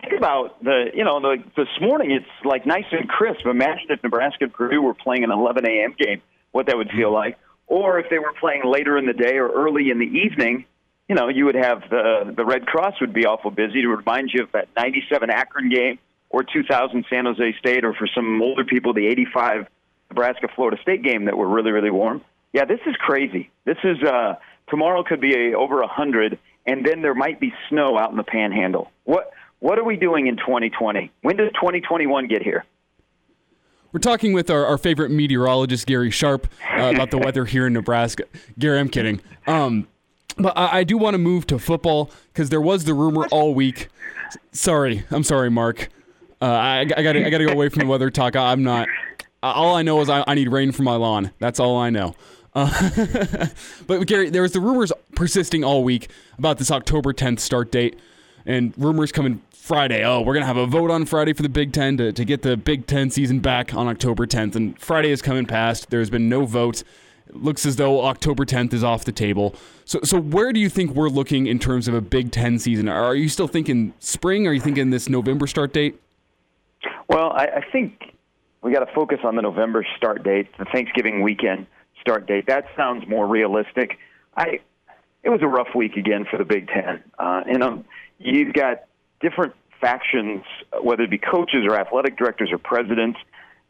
[SPEAKER 11] think about the, you know, the, this morning it's like nice and crisp. Imagine if Nebraska and Purdue were playing an 11 a.m. game, what that would feel like. Or if they were playing later in the day or early in the evening, you know, you would have the the Red Cross would be awful busy to remind you of that 97 Akron game or 2000 San Jose State, or for some older people, the 85 Nebraska Florida State game that were really really warm. Yeah, this is crazy. This is uh, tomorrow could be a, over a hundred, and then there might be snow out in the Panhandle. What what are we doing in 2020? When does 2021 get here?
[SPEAKER 2] We're talking with our, our favorite meteorologist, Gary Sharp, uh, about the weather here in Nebraska. Gary, I'm kidding. Um, but I, I do want to move to football because there was the rumor all week. Sorry, I'm sorry, Mark. Uh, I, I got I got to go away from the weather talk. I, I'm not. All I know is I, I need rain for my lawn. That's all I know. Uh, but Gary, there was the rumors persisting all week about this October 10th start date, and rumors coming Friday. Oh, we're gonna have a vote on Friday for the Big Ten to, to get the Big Ten season back on October 10th, and Friday is coming past. There's been no vote. Looks as though October 10th is off the table. So, so where do you think we're looking in terms of a Big Ten season? Are you still thinking spring? Are you thinking this November start date?
[SPEAKER 11] Well, I, I think we got to focus on the November start date, the Thanksgiving weekend start date. That sounds more realistic. I it was a rough week again for the Big Ten. Uh, you know, you've got different factions, whether it be coaches or athletic directors or presidents,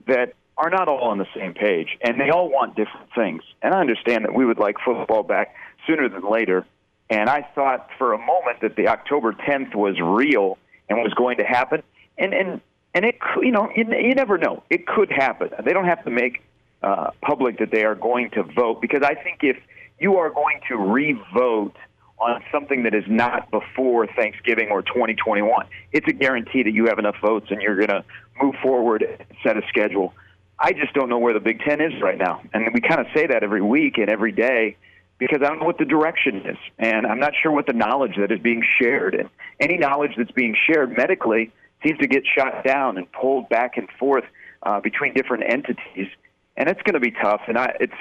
[SPEAKER 11] that are not all on the same page, and they all want different things. And I understand that we would like football back sooner than later. And I thought for a moment that the October 10th was real and was going to happen. And and and it you know you, never know. It could happen. They don't have to make uh, public that they are going to vote because I think if you are going to re-vote on something that is not before Thanksgiving or 2021, it's a guarantee that you have enough votes and you're going to move forward set a schedule. I just don't know where the Big Ten is right now, and we kind of say that every week and every day because I don't know what the direction is, and I'm not sure what the knowledge that is being shared. And any knowledge that's being shared medically seems to get shot down and pulled back and forth uh, between different entities, and it's going to be tough. And I, it's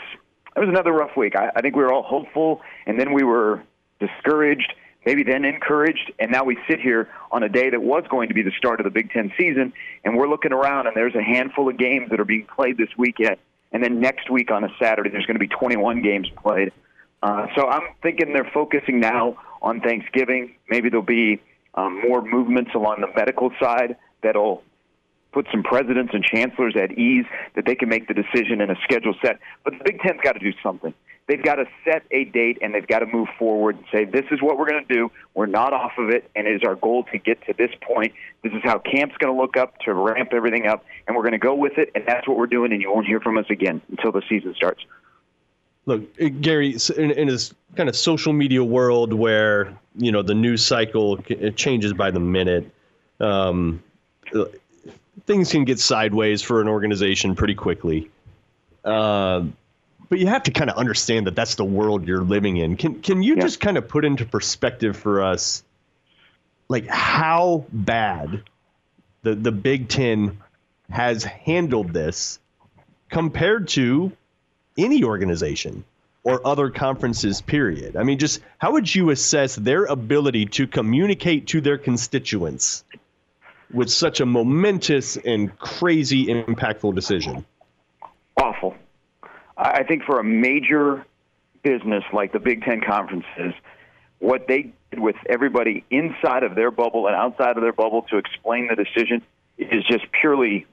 [SPEAKER 11] it was another rough week. I, I think we were all hopeful, and then we were discouraged, maybe then encouraged, and now we sit here on a day that was going to be the start of the Big Ten season, and we're looking around, and there's a handful of games that are being played this weekend, and then next week on a Saturday, there's going to be 21 games played. Uh, so I'm thinking they're focusing now on Thanksgiving. Maybe there'll be um, more movements along the medical side that'll put some presidents and chancellors at ease that they can make the decision and a schedule set. But the Big Ten's got to do something. They've got to set a date and they've got to move forward and say, this is what we're going to do. We're not off of it, and it is our goal to get to this point. This is how camp's going to look up to ramp everything up, and we're going to go with it, and that's what we're doing, and you won't hear from us again until the season starts.
[SPEAKER 1] Look, uh, Gary, in, in this kind of social media world where you know the news cycle it changes by the minute, um, things can get sideways for an organization pretty quickly. Uh, but you have to kind of understand that that's the world you're living in. Can can you yeah. just kind of put into perspective for us, like how bad the the Big Ten has handled this compared to any organization or other conferences period i mean just how would you assess their ability to communicate to their constituents with such a momentous and crazy impactful decision
[SPEAKER 11] i think for a major business like the big ten conferences what they did with everybody inside of their bubble and outside of their bubble to explain the decision is just purely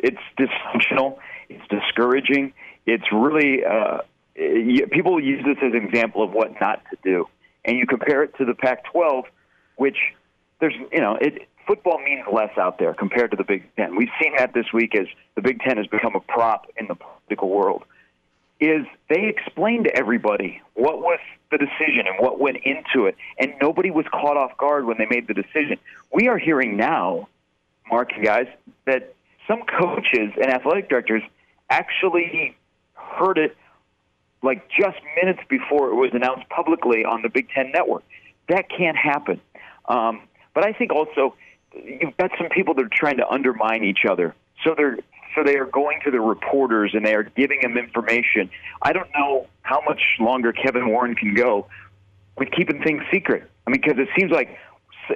[SPEAKER 11] it's dysfunctional it's discouraging it's really uh, people use this as an example of what not to do, and you compare it to the Pac-12, which there's you know it football means less out there compared to the Big Ten. We've seen that this week as the Big Ten has become a prop in the political world. Is they explained to everybody what was the decision and what went into it, and nobody was caught off guard when they made the decision. We are hearing now, Mark and guys, that some coaches and athletic directors actually heard it like just minutes before it was announced publicly on the Big Ten Network. That can't happen. Um, but I think also you've got some people that are trying to undermine each other. So they're so they are going to the reporters and they are giving them information. I don't know how much longer Kevin Warren can go with keeping things secret. I mean, because it seems like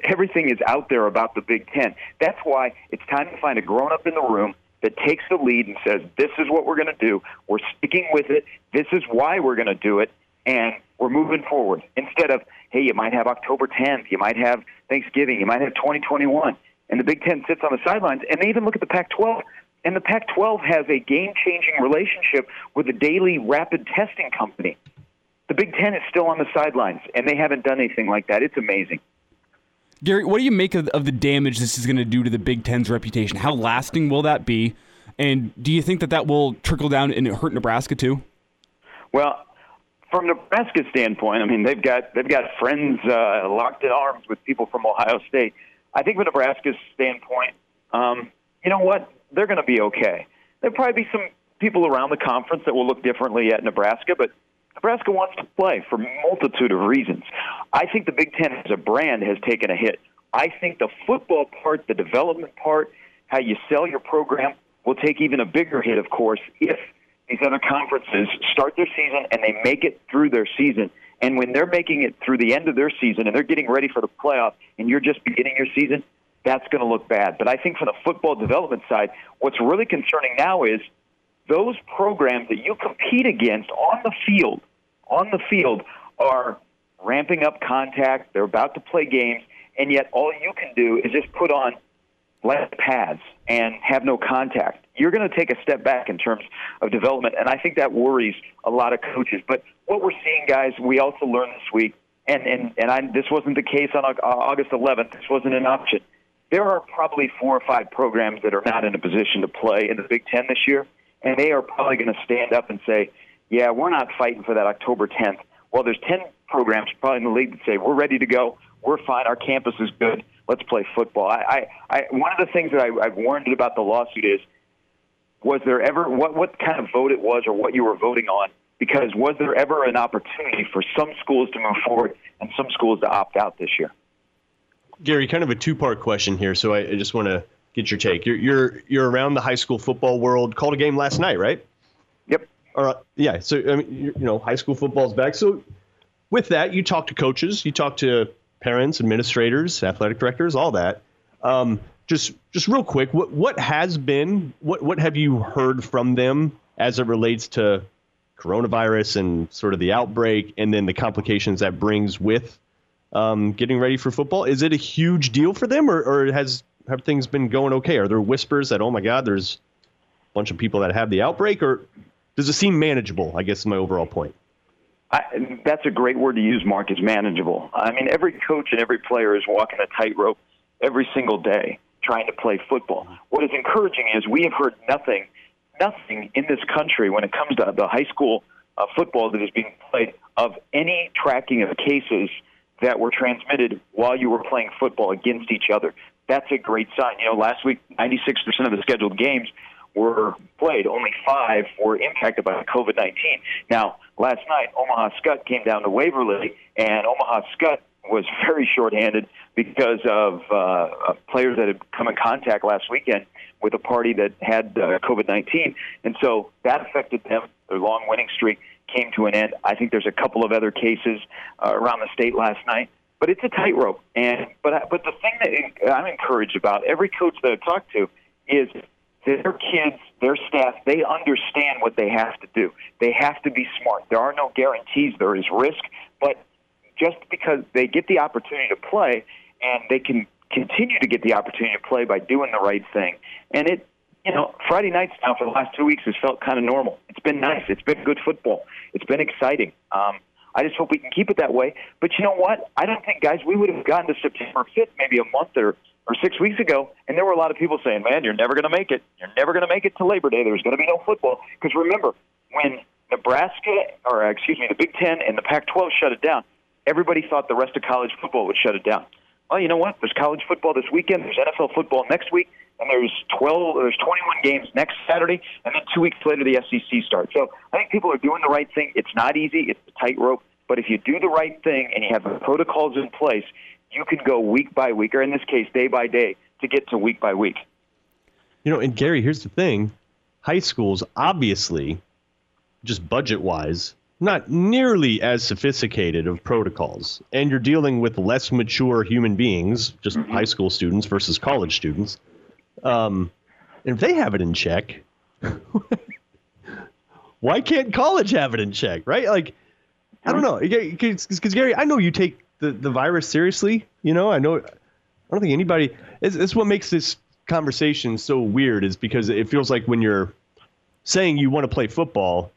[SPEAKER 11] everything is out there about the Big Ten. That's why it's time to find a grown up in the room that takes the lead and says, This is what we're going to do. We're sticking with it. This is why we're going to do it. And we're moving forward. Instead of, hey, you might have October 10th, you might have Thanksgiving, you might have 2021. And the Big Ten sits on the sidelines. And they even look at the Pac 12. And the Pac 12 has a game changing relationship with a daily rapid testing company. The Big Ten is still on the sidelines, and they haven't done anything like that. It's amazing.
[SPEAKER 2] Gary, what do you make of, of the damage this is going to do to the Big Ten's reputation? How lasting will that be? And do you think that that will trickle down and hurt Nebraska too?
[SPEAKER 11] Well, from Nebraska's standpoint, I mean they've got they've got friends uh, locked in arms with people from Ohio State. I think from Nebraska's standpoint, um, you know what? They're going to be okay. There'll probably be some people around the conference that will look differently at Nebraska, but Nebraska wants to play for multitude of reasons. I think the Big Ten as a brand has taken a hit. I think the football part, the development part, how you sell your program will take even a bigger hit, of course, if these other conferences start their season and they make it through their season. And when they're making it through the end of their season and they're getting ready for the playoff and you're just beginning your season, that's going to look bad. But I think from the football development side, what's really concerning now is those programs that you compete against on the field, on the field, are ramping up contact. They're about to play games, and yet all you can do is just put on left pads and have no contact. You're going to take a step back in terms of development, and I think that worries a lot of coaches. But what we're seeing, guys, we also learned this week, and and and I, this wasn't the case on uh, August 11th. This wasn't an option. There are probably four or five programs that are not in a position to play in the Big Ten this year and they are probably going to stand up and say, "Yeah, we're not fighting for that October 10th." Well, there's 10 programs probably in the league that say, "We're ready to go. We're fine. Our campus is good. Let's play football." I, I, I one of the things that I, I've warned about the lawsuit is, was there ever what what kind of vote it was or what you were voting on? Because was there ever an opportunity for some schools to move forward and some schools to opt out this year?
[SPEAKER 1] Gary, kind of a two-part question here, so I, I just want to get your take. You're you're you're around the high school football world. Called a game last night, right?
[SPEAKER 11] Yep.
[SPEAKER 1] All right. Yeah. So I mean, you, you know, high school football's back. So with that, you talk to coaches, you talk to parents, administrators, athletic directors, all that. Um, just just real quick, what what has been what what have you heard from them as it relates to coronavirus and sort of the outbreak, and then the complications that brings with um, getting ready for football. Is it a huge deal for them, or, or has have things been going okay? Are there whispers that oh my God, there's a bunch of people that have the outbreak, or does it seem manageable? I guess is my overall point.
[SPEAKER 11] I, that's a great word to use, Mark. Is manageable. I mean, every coach and every player is walking a tightrope every single day trying to play football. What is encouraging is we have heard nothing, nothing in this country when it comes to the high school uh, football that is being played of any tracking of cases that were transmitted while you were playing football against each other. That's a great sign. You know, last week, 96% of the scheduled games were played. Only five were impacted by COVID 19. Now, last night, Omaha Skutt came down to Waverly, and Omaha Skutt was very shorthanded because of uh, players that had come in contact last weekend with a party that had uh, COVID 19. And so that affected them. Their long winning streak came to an end. I think there's a couple of other cases uh, around the state last night. But it's a tightrope, and but but the thing that I'm encouraged about every coach that I talk to is their kids, their staff, they understand what they have to do. They have to be smart. There are no guarantees. There is risk, but just because they get the opportunity to play and they can continue to get the opportunity to play by doing the right thing. And it, you know, Friday nights now for the last two weeks has felt kind of normal. It's been nice. It's been good football. It's been exciting. Um, I just hope we can keep it that way. But you know what? I don't think, guys, we would have gotten to September 5th maybe a month or, or six weeks ago, and there were a lot of people saying, man, you're never going to make it. You're never going to make it to Labor Day. There's going to be no football. Because remember, when Nebraska, or uh, excuse me, the Big Ten and the Pac 12 shut it down, everybody thought the rest of college football would shut it down. Well, you know what? There's college football this weekend. There's NFL football next week, and there's 12. There's 21 games next Saturday, and then two weeks later the SEC starts. So I think people are doing the right thing. It's not easy. It's a tightrope, but if you do the right thing and you have the protocols in place, you can go week by week, or in this case, day by day, to get to week by week.
[SPEAKER 1] You know, and Gary, here's the thing: high schools obviously, just budget wise, not nearly as sophisticated of protocols, and you're dealing with less mature human beings, just high school students versus college students. Um, and if they have it in check, why can't college have it in check, right? Like, I don't know, because Gary, I know you take the, the virus seriously. You know, I know. I don't think anybody. It's, it's what makes this conversation so weird, is because it feels like when you're saying you want to play football,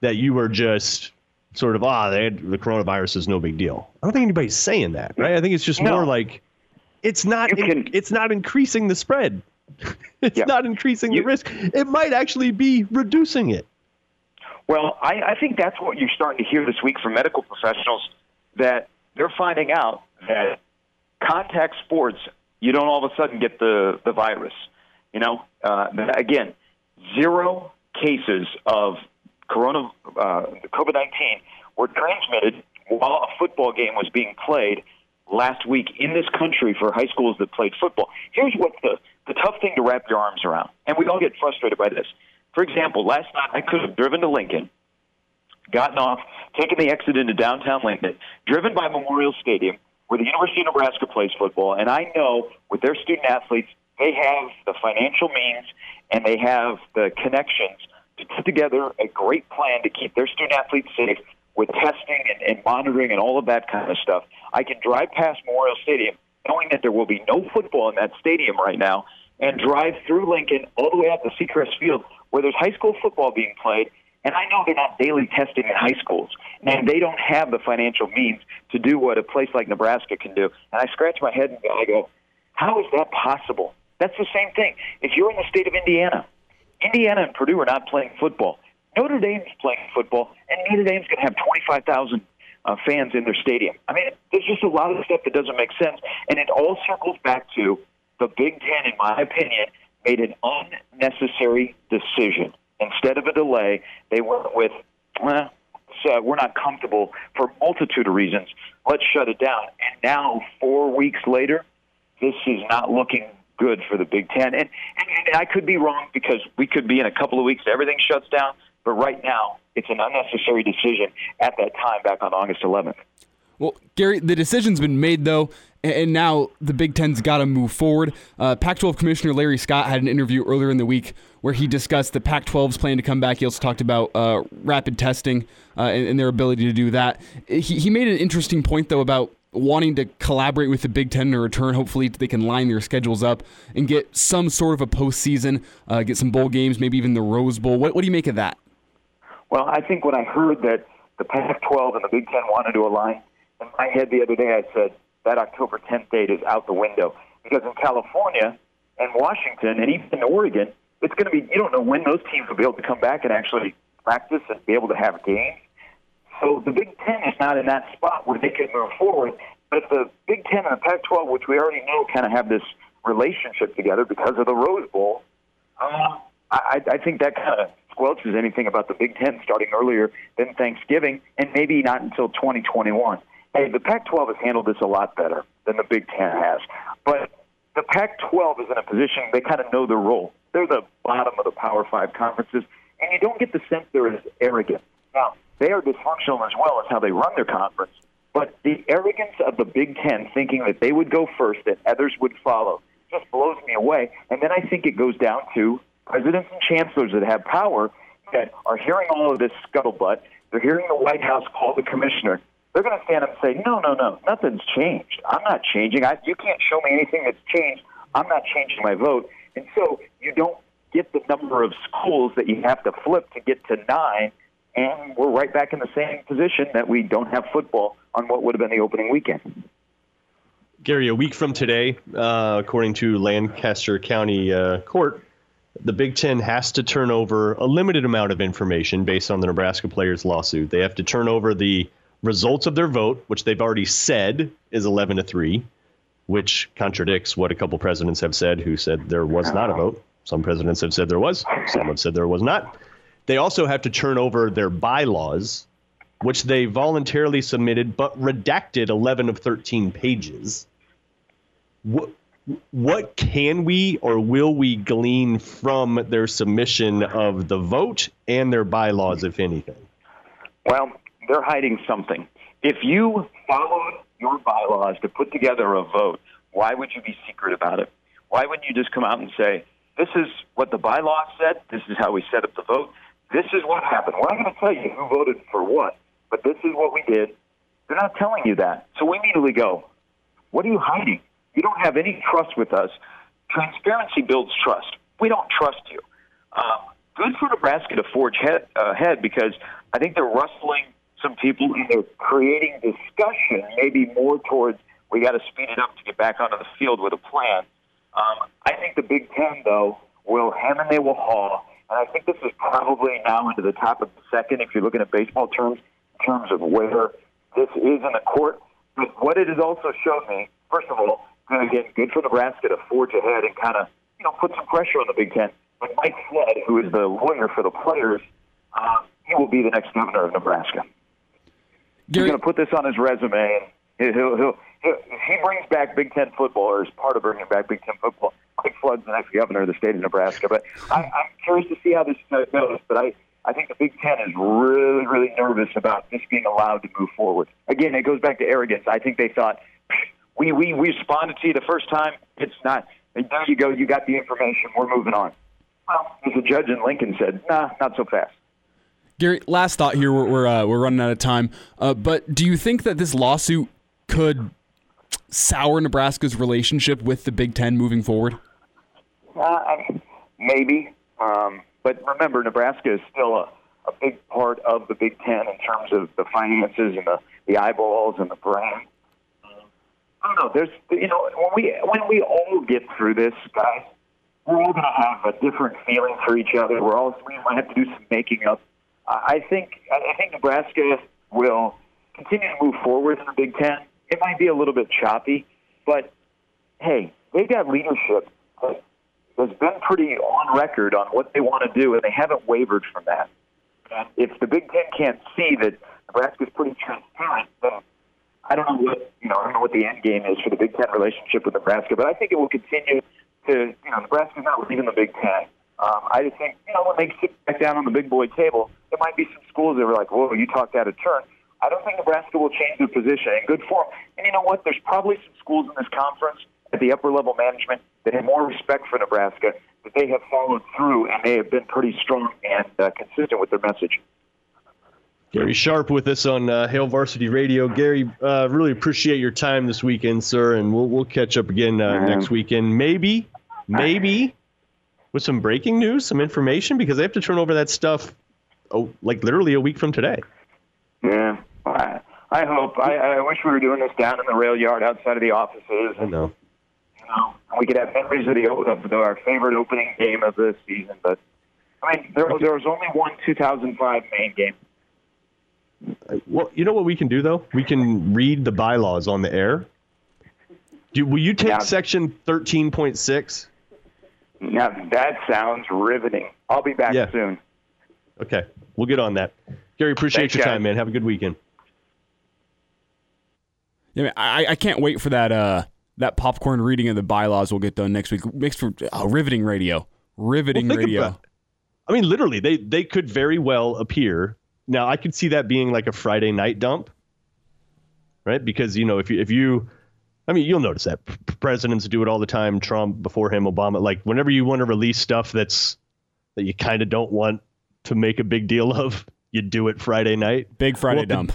[SPEAKER 1] that you are just sort of ah, they had, the coronavirus is no big deal. I don't think anybody's saying that, right? I think it's just no. more like it's not can, it's not increasing the spread. it's yeah. not increasing you, the risk. It might actually be reducing it.
[SPEAKER 11] Well, I, I think that's what you're starting to hear this week from medical professionals that they're finding out that contact sports, you don't all of a sudden get the, the virus. You know, uh, again, zero cases of corona, uh, COVID 19 were transmitted while a football game was being played last week in this country for high schools that played football. Here's what the, the tough thing to wrap your arms around, and we all get frustrated by this. For example, last night I could have driven to Lincoln, gotten off, taken the exit into downtown Lincoln, driven by Memorial Stadium, where the University of Nebraska plays football, and I know with their student athletes, they have the financial means and they have the connections to put together a great plan to keep their student athletes safe with testing and, and monitoring and all of that kind of stuff. I can drive past Memorial Stadium knowing that there will be no football in that stadium right now and drive through Lincoln all the way out to Seacrest Field where there's high school football being played. And I know they're not daily testing in high schools, and they don't have the financial means to do what a place like Nebraska can do. And I scratch my head and I go, how is that possible? That's the same thing. If you're in the state of Indiana Indiana and Purdue are not playing football. Notre Dame's playing football, and Notre Dame's going to have 25,000 uh, fans in their stadium. I mean, there's just a lot of stuff that doesn't make sense, and it all circles back to the Big Ten, in my opinion, made an unnecessary decision. Instead of a delay, they went with, well, uh, we're not comfortable for a multitude of reasons. Let's shut it down. And now, four weeks later, this is not looking good for the Big Ten. And, and, and I could be wrong because we could be in a couple of weeks, everything shuts down. But right now, it's an unnecessary decision at that time back on August 11th.
[SPEAKER 2] Well, Gary, the decision's been made, though, and now the Big Ten's got to move forward. Uh, Pac 12 Commissioner Larry Scott had an interview earlier in the week where he discussed the Pac 12's plan to come back. He also talked about uh, rapid testing uh, and, and, their ability to do that. He, he made an interesting point, though, about wanting to collaborate with the Big Ten to return. Hopefully, they can line their schedules up and get some sort of a postseason, uh, get some bowl games, maybe even the Rose Bowl. What, what do you make of that?
[SPEAKER 11] Well, I think when I heard that the Pac-12 and the Big Ten wanted to align, in my head the other day I said that October 10th date is out the window because in California and Washington and even Oregon, it's going to be you don't know when those teams will be able to come back and actually practice and be able to have games. So the Big Ten is not in that spot where they could move forward. But the Big Ten and the Pac-12, which we already know kind of have this relationship together because of the Rose Bowl, um, I, I think that kind of squelches anything about the Big Ten starting earlier than Thanksgiving and maybe not until 2021. Hey, the Pac-12 has handled this a lot better than the Big Ten has, but the Pac-12 is in a position they kind of know their role. They're the bottom of the Power Five conferences, and you don't get the sense they're as arrogant. Now, they are dysfunctional as well as how they run their conference, but the arrogance of the Big Ten thinking that they would go first and others would follow just blows me away. And then I think it goes down to presidents and chancellors that have power that are hearing all of this scuttlebutt. They're hearing the White House call the commissioner. They're going to stand up and say, "No, no, no, nothing's changed. I'm not changing. I, you can't show me anything that's changed. I'm not changing my vote." And so you don't get the number of schools that you have to flip to get to nine, and we're right back in the same position that we don't have football on what would have been the opening weekend.
[SPEAKER 1] Gary, a week from today, uh, according to Lancaster County uh, Court, the Big Ten has to turn over a limited amount of information based on the Nebraska players' lawsuit. They have to turn over the results of their vote, which they've already said is 11 to 3, which contradicts what a couple presidents have said who said there was not a vote. Some presidents have said there was, some have said there was not. They also have to turn over their bylaws, which they voluntarily submitted but redacted 11 of 13 pages. What, what can we or will we glean from their submission of the vote and their bylaws, if anything?
[SPEAKER 11] Well, they're hiding something. If you followed your bylaws to put together a vote, why would you be secret about it? Why wouldn't you just come out and say, this is what the bylaws said, this is how we set up the vote, this is what happened. We're not going to tell you who voted for what, but this is what we did. They're not telling you that. So we immediately go, what are you hiding? You don't have any trust with us. Transparency builds trust. We don't trust you. Um, good for Nebraska to forge uh, ahead because I think they're rustling some people they're creating discussion, maybe more towards we got to speed it up to get back onto the field with a plan. Um, I think the Big Ten, though, will hem and they will haw. And I think this is probably now into the top of the second, if you're looking at baseball terms, in terms of where this is in the court. But what it has also showed me, first of all, again, good for Nebraska to forge ahead and kind of, you know, put some pressure on the Big Ten. But Mike Flood, who is the lawyer for the players, uh, he will be the next governor of Nebraska. Gary, He's going to put this on his resume, and he'll, he'll, he'll, he brings back Big Ten football, or is part of bringing back Big Ten football. Mike Flood's the next governor of the state of Nebraska. But I, I'm curious to see how this uh, goes. But I, I think the Big Ten is really, really nervous about this being allowed to move forward. Again, it goes back to arrogance. I think they thought we, we, we responded to you the first time. It's not. There you go. You got the information. We're moving on. Well, as a judge in Lincoln said, nah, not so fast.
[SPEAKER 2] Gary, last thought here. We're we're, uh, we're running out of time. Uh, but do you think that this lawsuit could sour Nebraska's relationship with the Big Ten moving forward?
[SPEAKER 11] Uh, maybe. Um, but remember, Nebraska is still a, a big part of the Big Ten in terms of the finances and the, the eyeballs and the brand. I don't know. There's, you know, when we when we all get through this, guys, we're all going to have a different feeling for each other. We're all we might have to do some making up. I think I think Nebraska will continue to move forward in the Big Ten. It might be a little bit choppy, but hey, they've got leadership that's been pretty on record on what they want to do, and they haven't wavered from that. If the Big Ten can't see that Nebraska's pretty transparent, then I don't know what you know. I don't know what the end game is for the Big Ten relationship with Nebraska, but I think it will continue to. You know, Nebraska's not leaving the Big Ten. Um, I just think you know when they sit back down on the big boy table, there might be some schools that were like, "Whoa, you talked out of turn." I don't think Nebraska will change their position in good form. And you know what? There's probably some schools in this conference at the upper level management that have more respect for Nebraska that they have followed through and they have been pretty strong and uh, consistent with their message.
[SPEAKER 1] Gary Sharp with us on uh, Hail Varsity Radio. Gary, uh, really appreciate your time this weekend, sir, and we'll we'll catch up again uh, next weekend. Maybe, maybe with some breaking news, some information, because they have to turn over that stuff, oh, like literally a week from today.
[SPEAKER 11] Yeah, I, I hope. I, I wish we were doing this down in the rail yard outside of the offices.
[SPEAKER 1] I know.
[SPEAKER 11] You know, we could have memories of the of the, our favorite opening game of the season. But I mean, there, there was only one 2005 Maine game.
[SPEAKER 1] Well, you know what we can do though? We can read the bylaws on the air. Do, will you take section thirteen point six?
[SPEAKER 11] Now that sounds riveting. I'll be back
[SPEAKER 1] Yeah.
[SPEAKER 11] soon.
[SPEAKER 1] Okay, we'll get on that. Gary, appreciate
[SPEAKER 11] Thanks,
[SPEAKER 1] your
[SPEAKER 11] guys.
[SPEAKER 1] time, man. Have a good weekend.
[SPEAKER 2] Yeah, man, I, I can't wait for that uh that popcorn reading of the bylaws we'll get done next week. Makes for uh, riveting radio. Riveting
[SPEAKER 1] Well,
[SPEAKER 2] radio.
[SPEAKER 1] about- I mean, literally, they they could very well appear. Now, I could see that being like a Friday night dump, right? Because you know, if you if you, I mean, you'll notice that presidents do it all the time. Trump before him, Obama. Like whenever you want to release stuff that's that you kind of don't want to make a big deal of, you do it Friday night.
[SPEAKER 2] Big Friday
[SPEAKER 1] Well, the-
[SPEAKER 2] dump.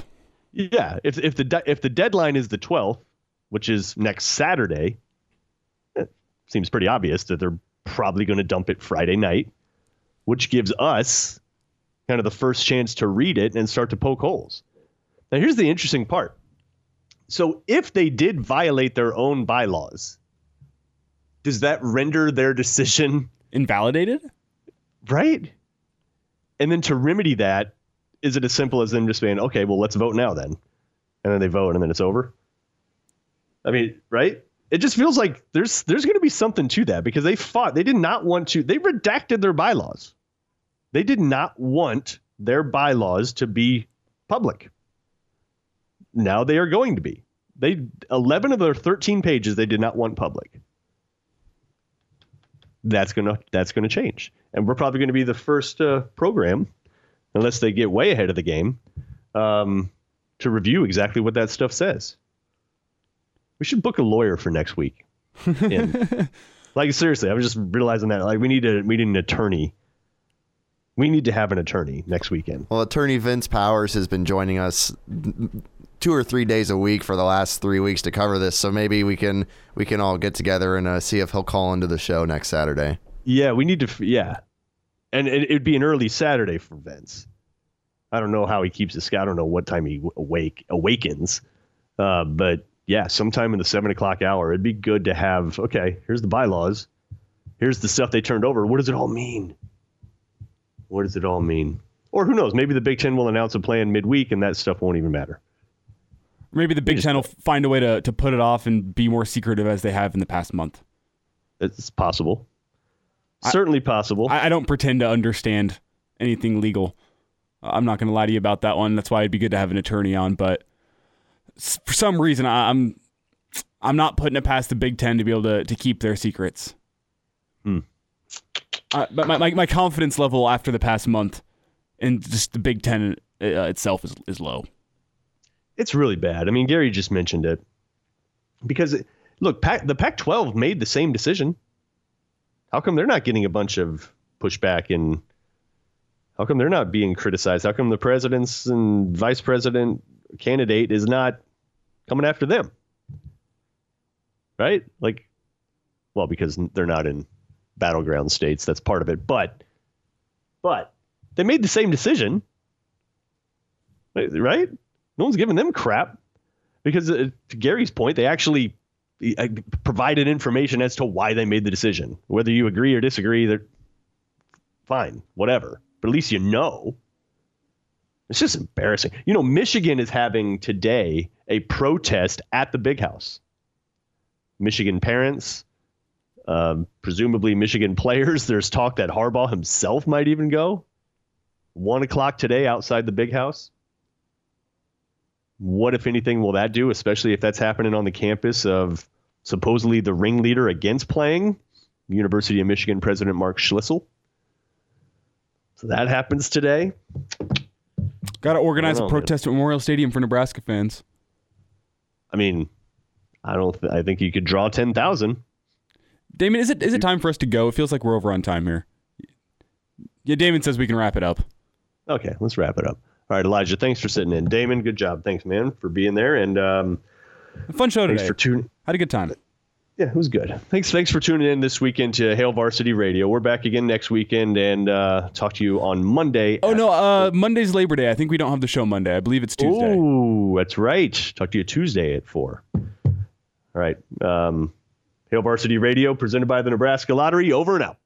[SPEAKER 1] Yeah, if if the de- if the deadline is the twelfth, which is next Saturday, it seems pretty obvious that they're probably going to dump it Friday night, which gives us kind of the first chance to read it and start to poke holes. Now, here's the interesting part. So, if they did violate their own bylaws, does that render their decision
[SPEAKER 2] invalidated?
[SPEAKER 1] Right. And then to remedy that, is it as simple as them just saying, okay, well, let's vote now then? And then they vote and then it's over? I mean, right? It just feels like there's there's going to be something to that because they fought. They did not want to. They redacted their bylaws. They did not want their bylaws to be public. Now they are going to be. They 11 of their 13 pages they did not want public. That's gonna that's gonna change, and we're probably going to be the first uh, program, unless they get way ahead of the game, um, to review exactly what that stuff says. We should book a lawyer for next week. in. like seriously, I was just realizing that like we need a we need an attorney. We need to have an attorney next weekend.
[SPEAKER 3] Well, attorney Vince Powers has been joining us two or three days a week for the last three weeks to cover this. So maybe we can we can all get together and uh, see if he'll call into the show next Saturday.
[SPEAKER 1] Yeah, we need to. Yeah, and it, it'd be an early Saturday for Vince. I don't know how he keeps his. I don't know what time he awake awakens, uh, but yeah, sometime in the seven o'clock hour, it'd be good to have. Okay, here's the bylaws. Here's the stuff they turned over. What does it all mean? What does it all mean? Or who knows? Maybe the Big Ten will announce a plan midweek, and that stuff won't even matter.
[SPEAKER 2] Maybe the Big Ten will find a way to, to put it off and be more secretive as they have in the past month.
[SPEAKER 1] It's possible. Certainly possible.
[SPEAKER 2] I, I don't pretend to understand anything legal. Uh, I'm not going to lie to you about that one. That's why it'd be good to have an attorney on. But for some reason, I, I'm I'm not putting it past the Big Ten to be able to, to keep their secrets.
[SPEAKER 1] Hmm.
[SPEAKER 2] Uh, but my, my, my confidence level after the past month in just the Big Ten uh, itself is, is low.
[SPEAKER 1] It's really bad. I mean, Gary just mentioned it because look, Pac, the Pac-12 made the same decision. How come they're not getting a bunch of pushback and how come they're not being criticized? How come the president's and vice president candidate is not coming after them? Right? Like, well, because they're not in battleground states. That's part of it. But, but they made the same decision, right? No one's giving them crap because, uh, to Gary's point, they actually uh, provided information as to why they made the decision. Whether you agree or disagree, they're fine, whatever. But at least you know. It's just embarrassing. You know, Michigan is having today a protest at the big house. Michigan parents, um, presumably Michigan players. There's talk that Harbaugh himself might even go. One o'clock today outside the big house. What, if anything, will that do, especially if that's happening on the campus of supposedly the ringleader against playing, University of Michigan President Mark Schlissel? So that happens today.
[SPEAKER 2] Got to organize a
[SPEAKER 1] don't man.
[SPEAKER 2] protest at Memorial Stadium for Nebraska fans.
[SPEAKER 1] I mean, I don't. Th- I think you could draw ten thousand.
[SPEAKER 2] Damon, is it is it time for us to go? It feels like we're over on time here. Yeah, Damon says we can wrap it up.
[SPEAKER 1] Okay, let's wrap it up. All right, Elijah, thanks for sitting in. Damon, good job. Thanks, man, for being there. And um,
[SPEAKER 2] Fun show
[SPEAKER 1] thanks
[SPEAKER 2] today.
[SPEAKER 1] for tuning.
[SPEAKER 2] Had a good time.
[SPEAKER 1] Yeah, it was good. Thanks, thanks for tuning in this weekend to Hail Varsity Radio. We're back again next weekend and uh, talk to you on Monday.
[SPEAKER 2] Oh no, uh, Monday's Labor Day. I think we don't have the show Monday. I believe it's Tuesday.
[SPEAKER 1] Ooh, that's right. Talk to you Tuesday at four. All right. Um, Hail Varsity Radio, presented by the Nebraska Lottery. Over and out.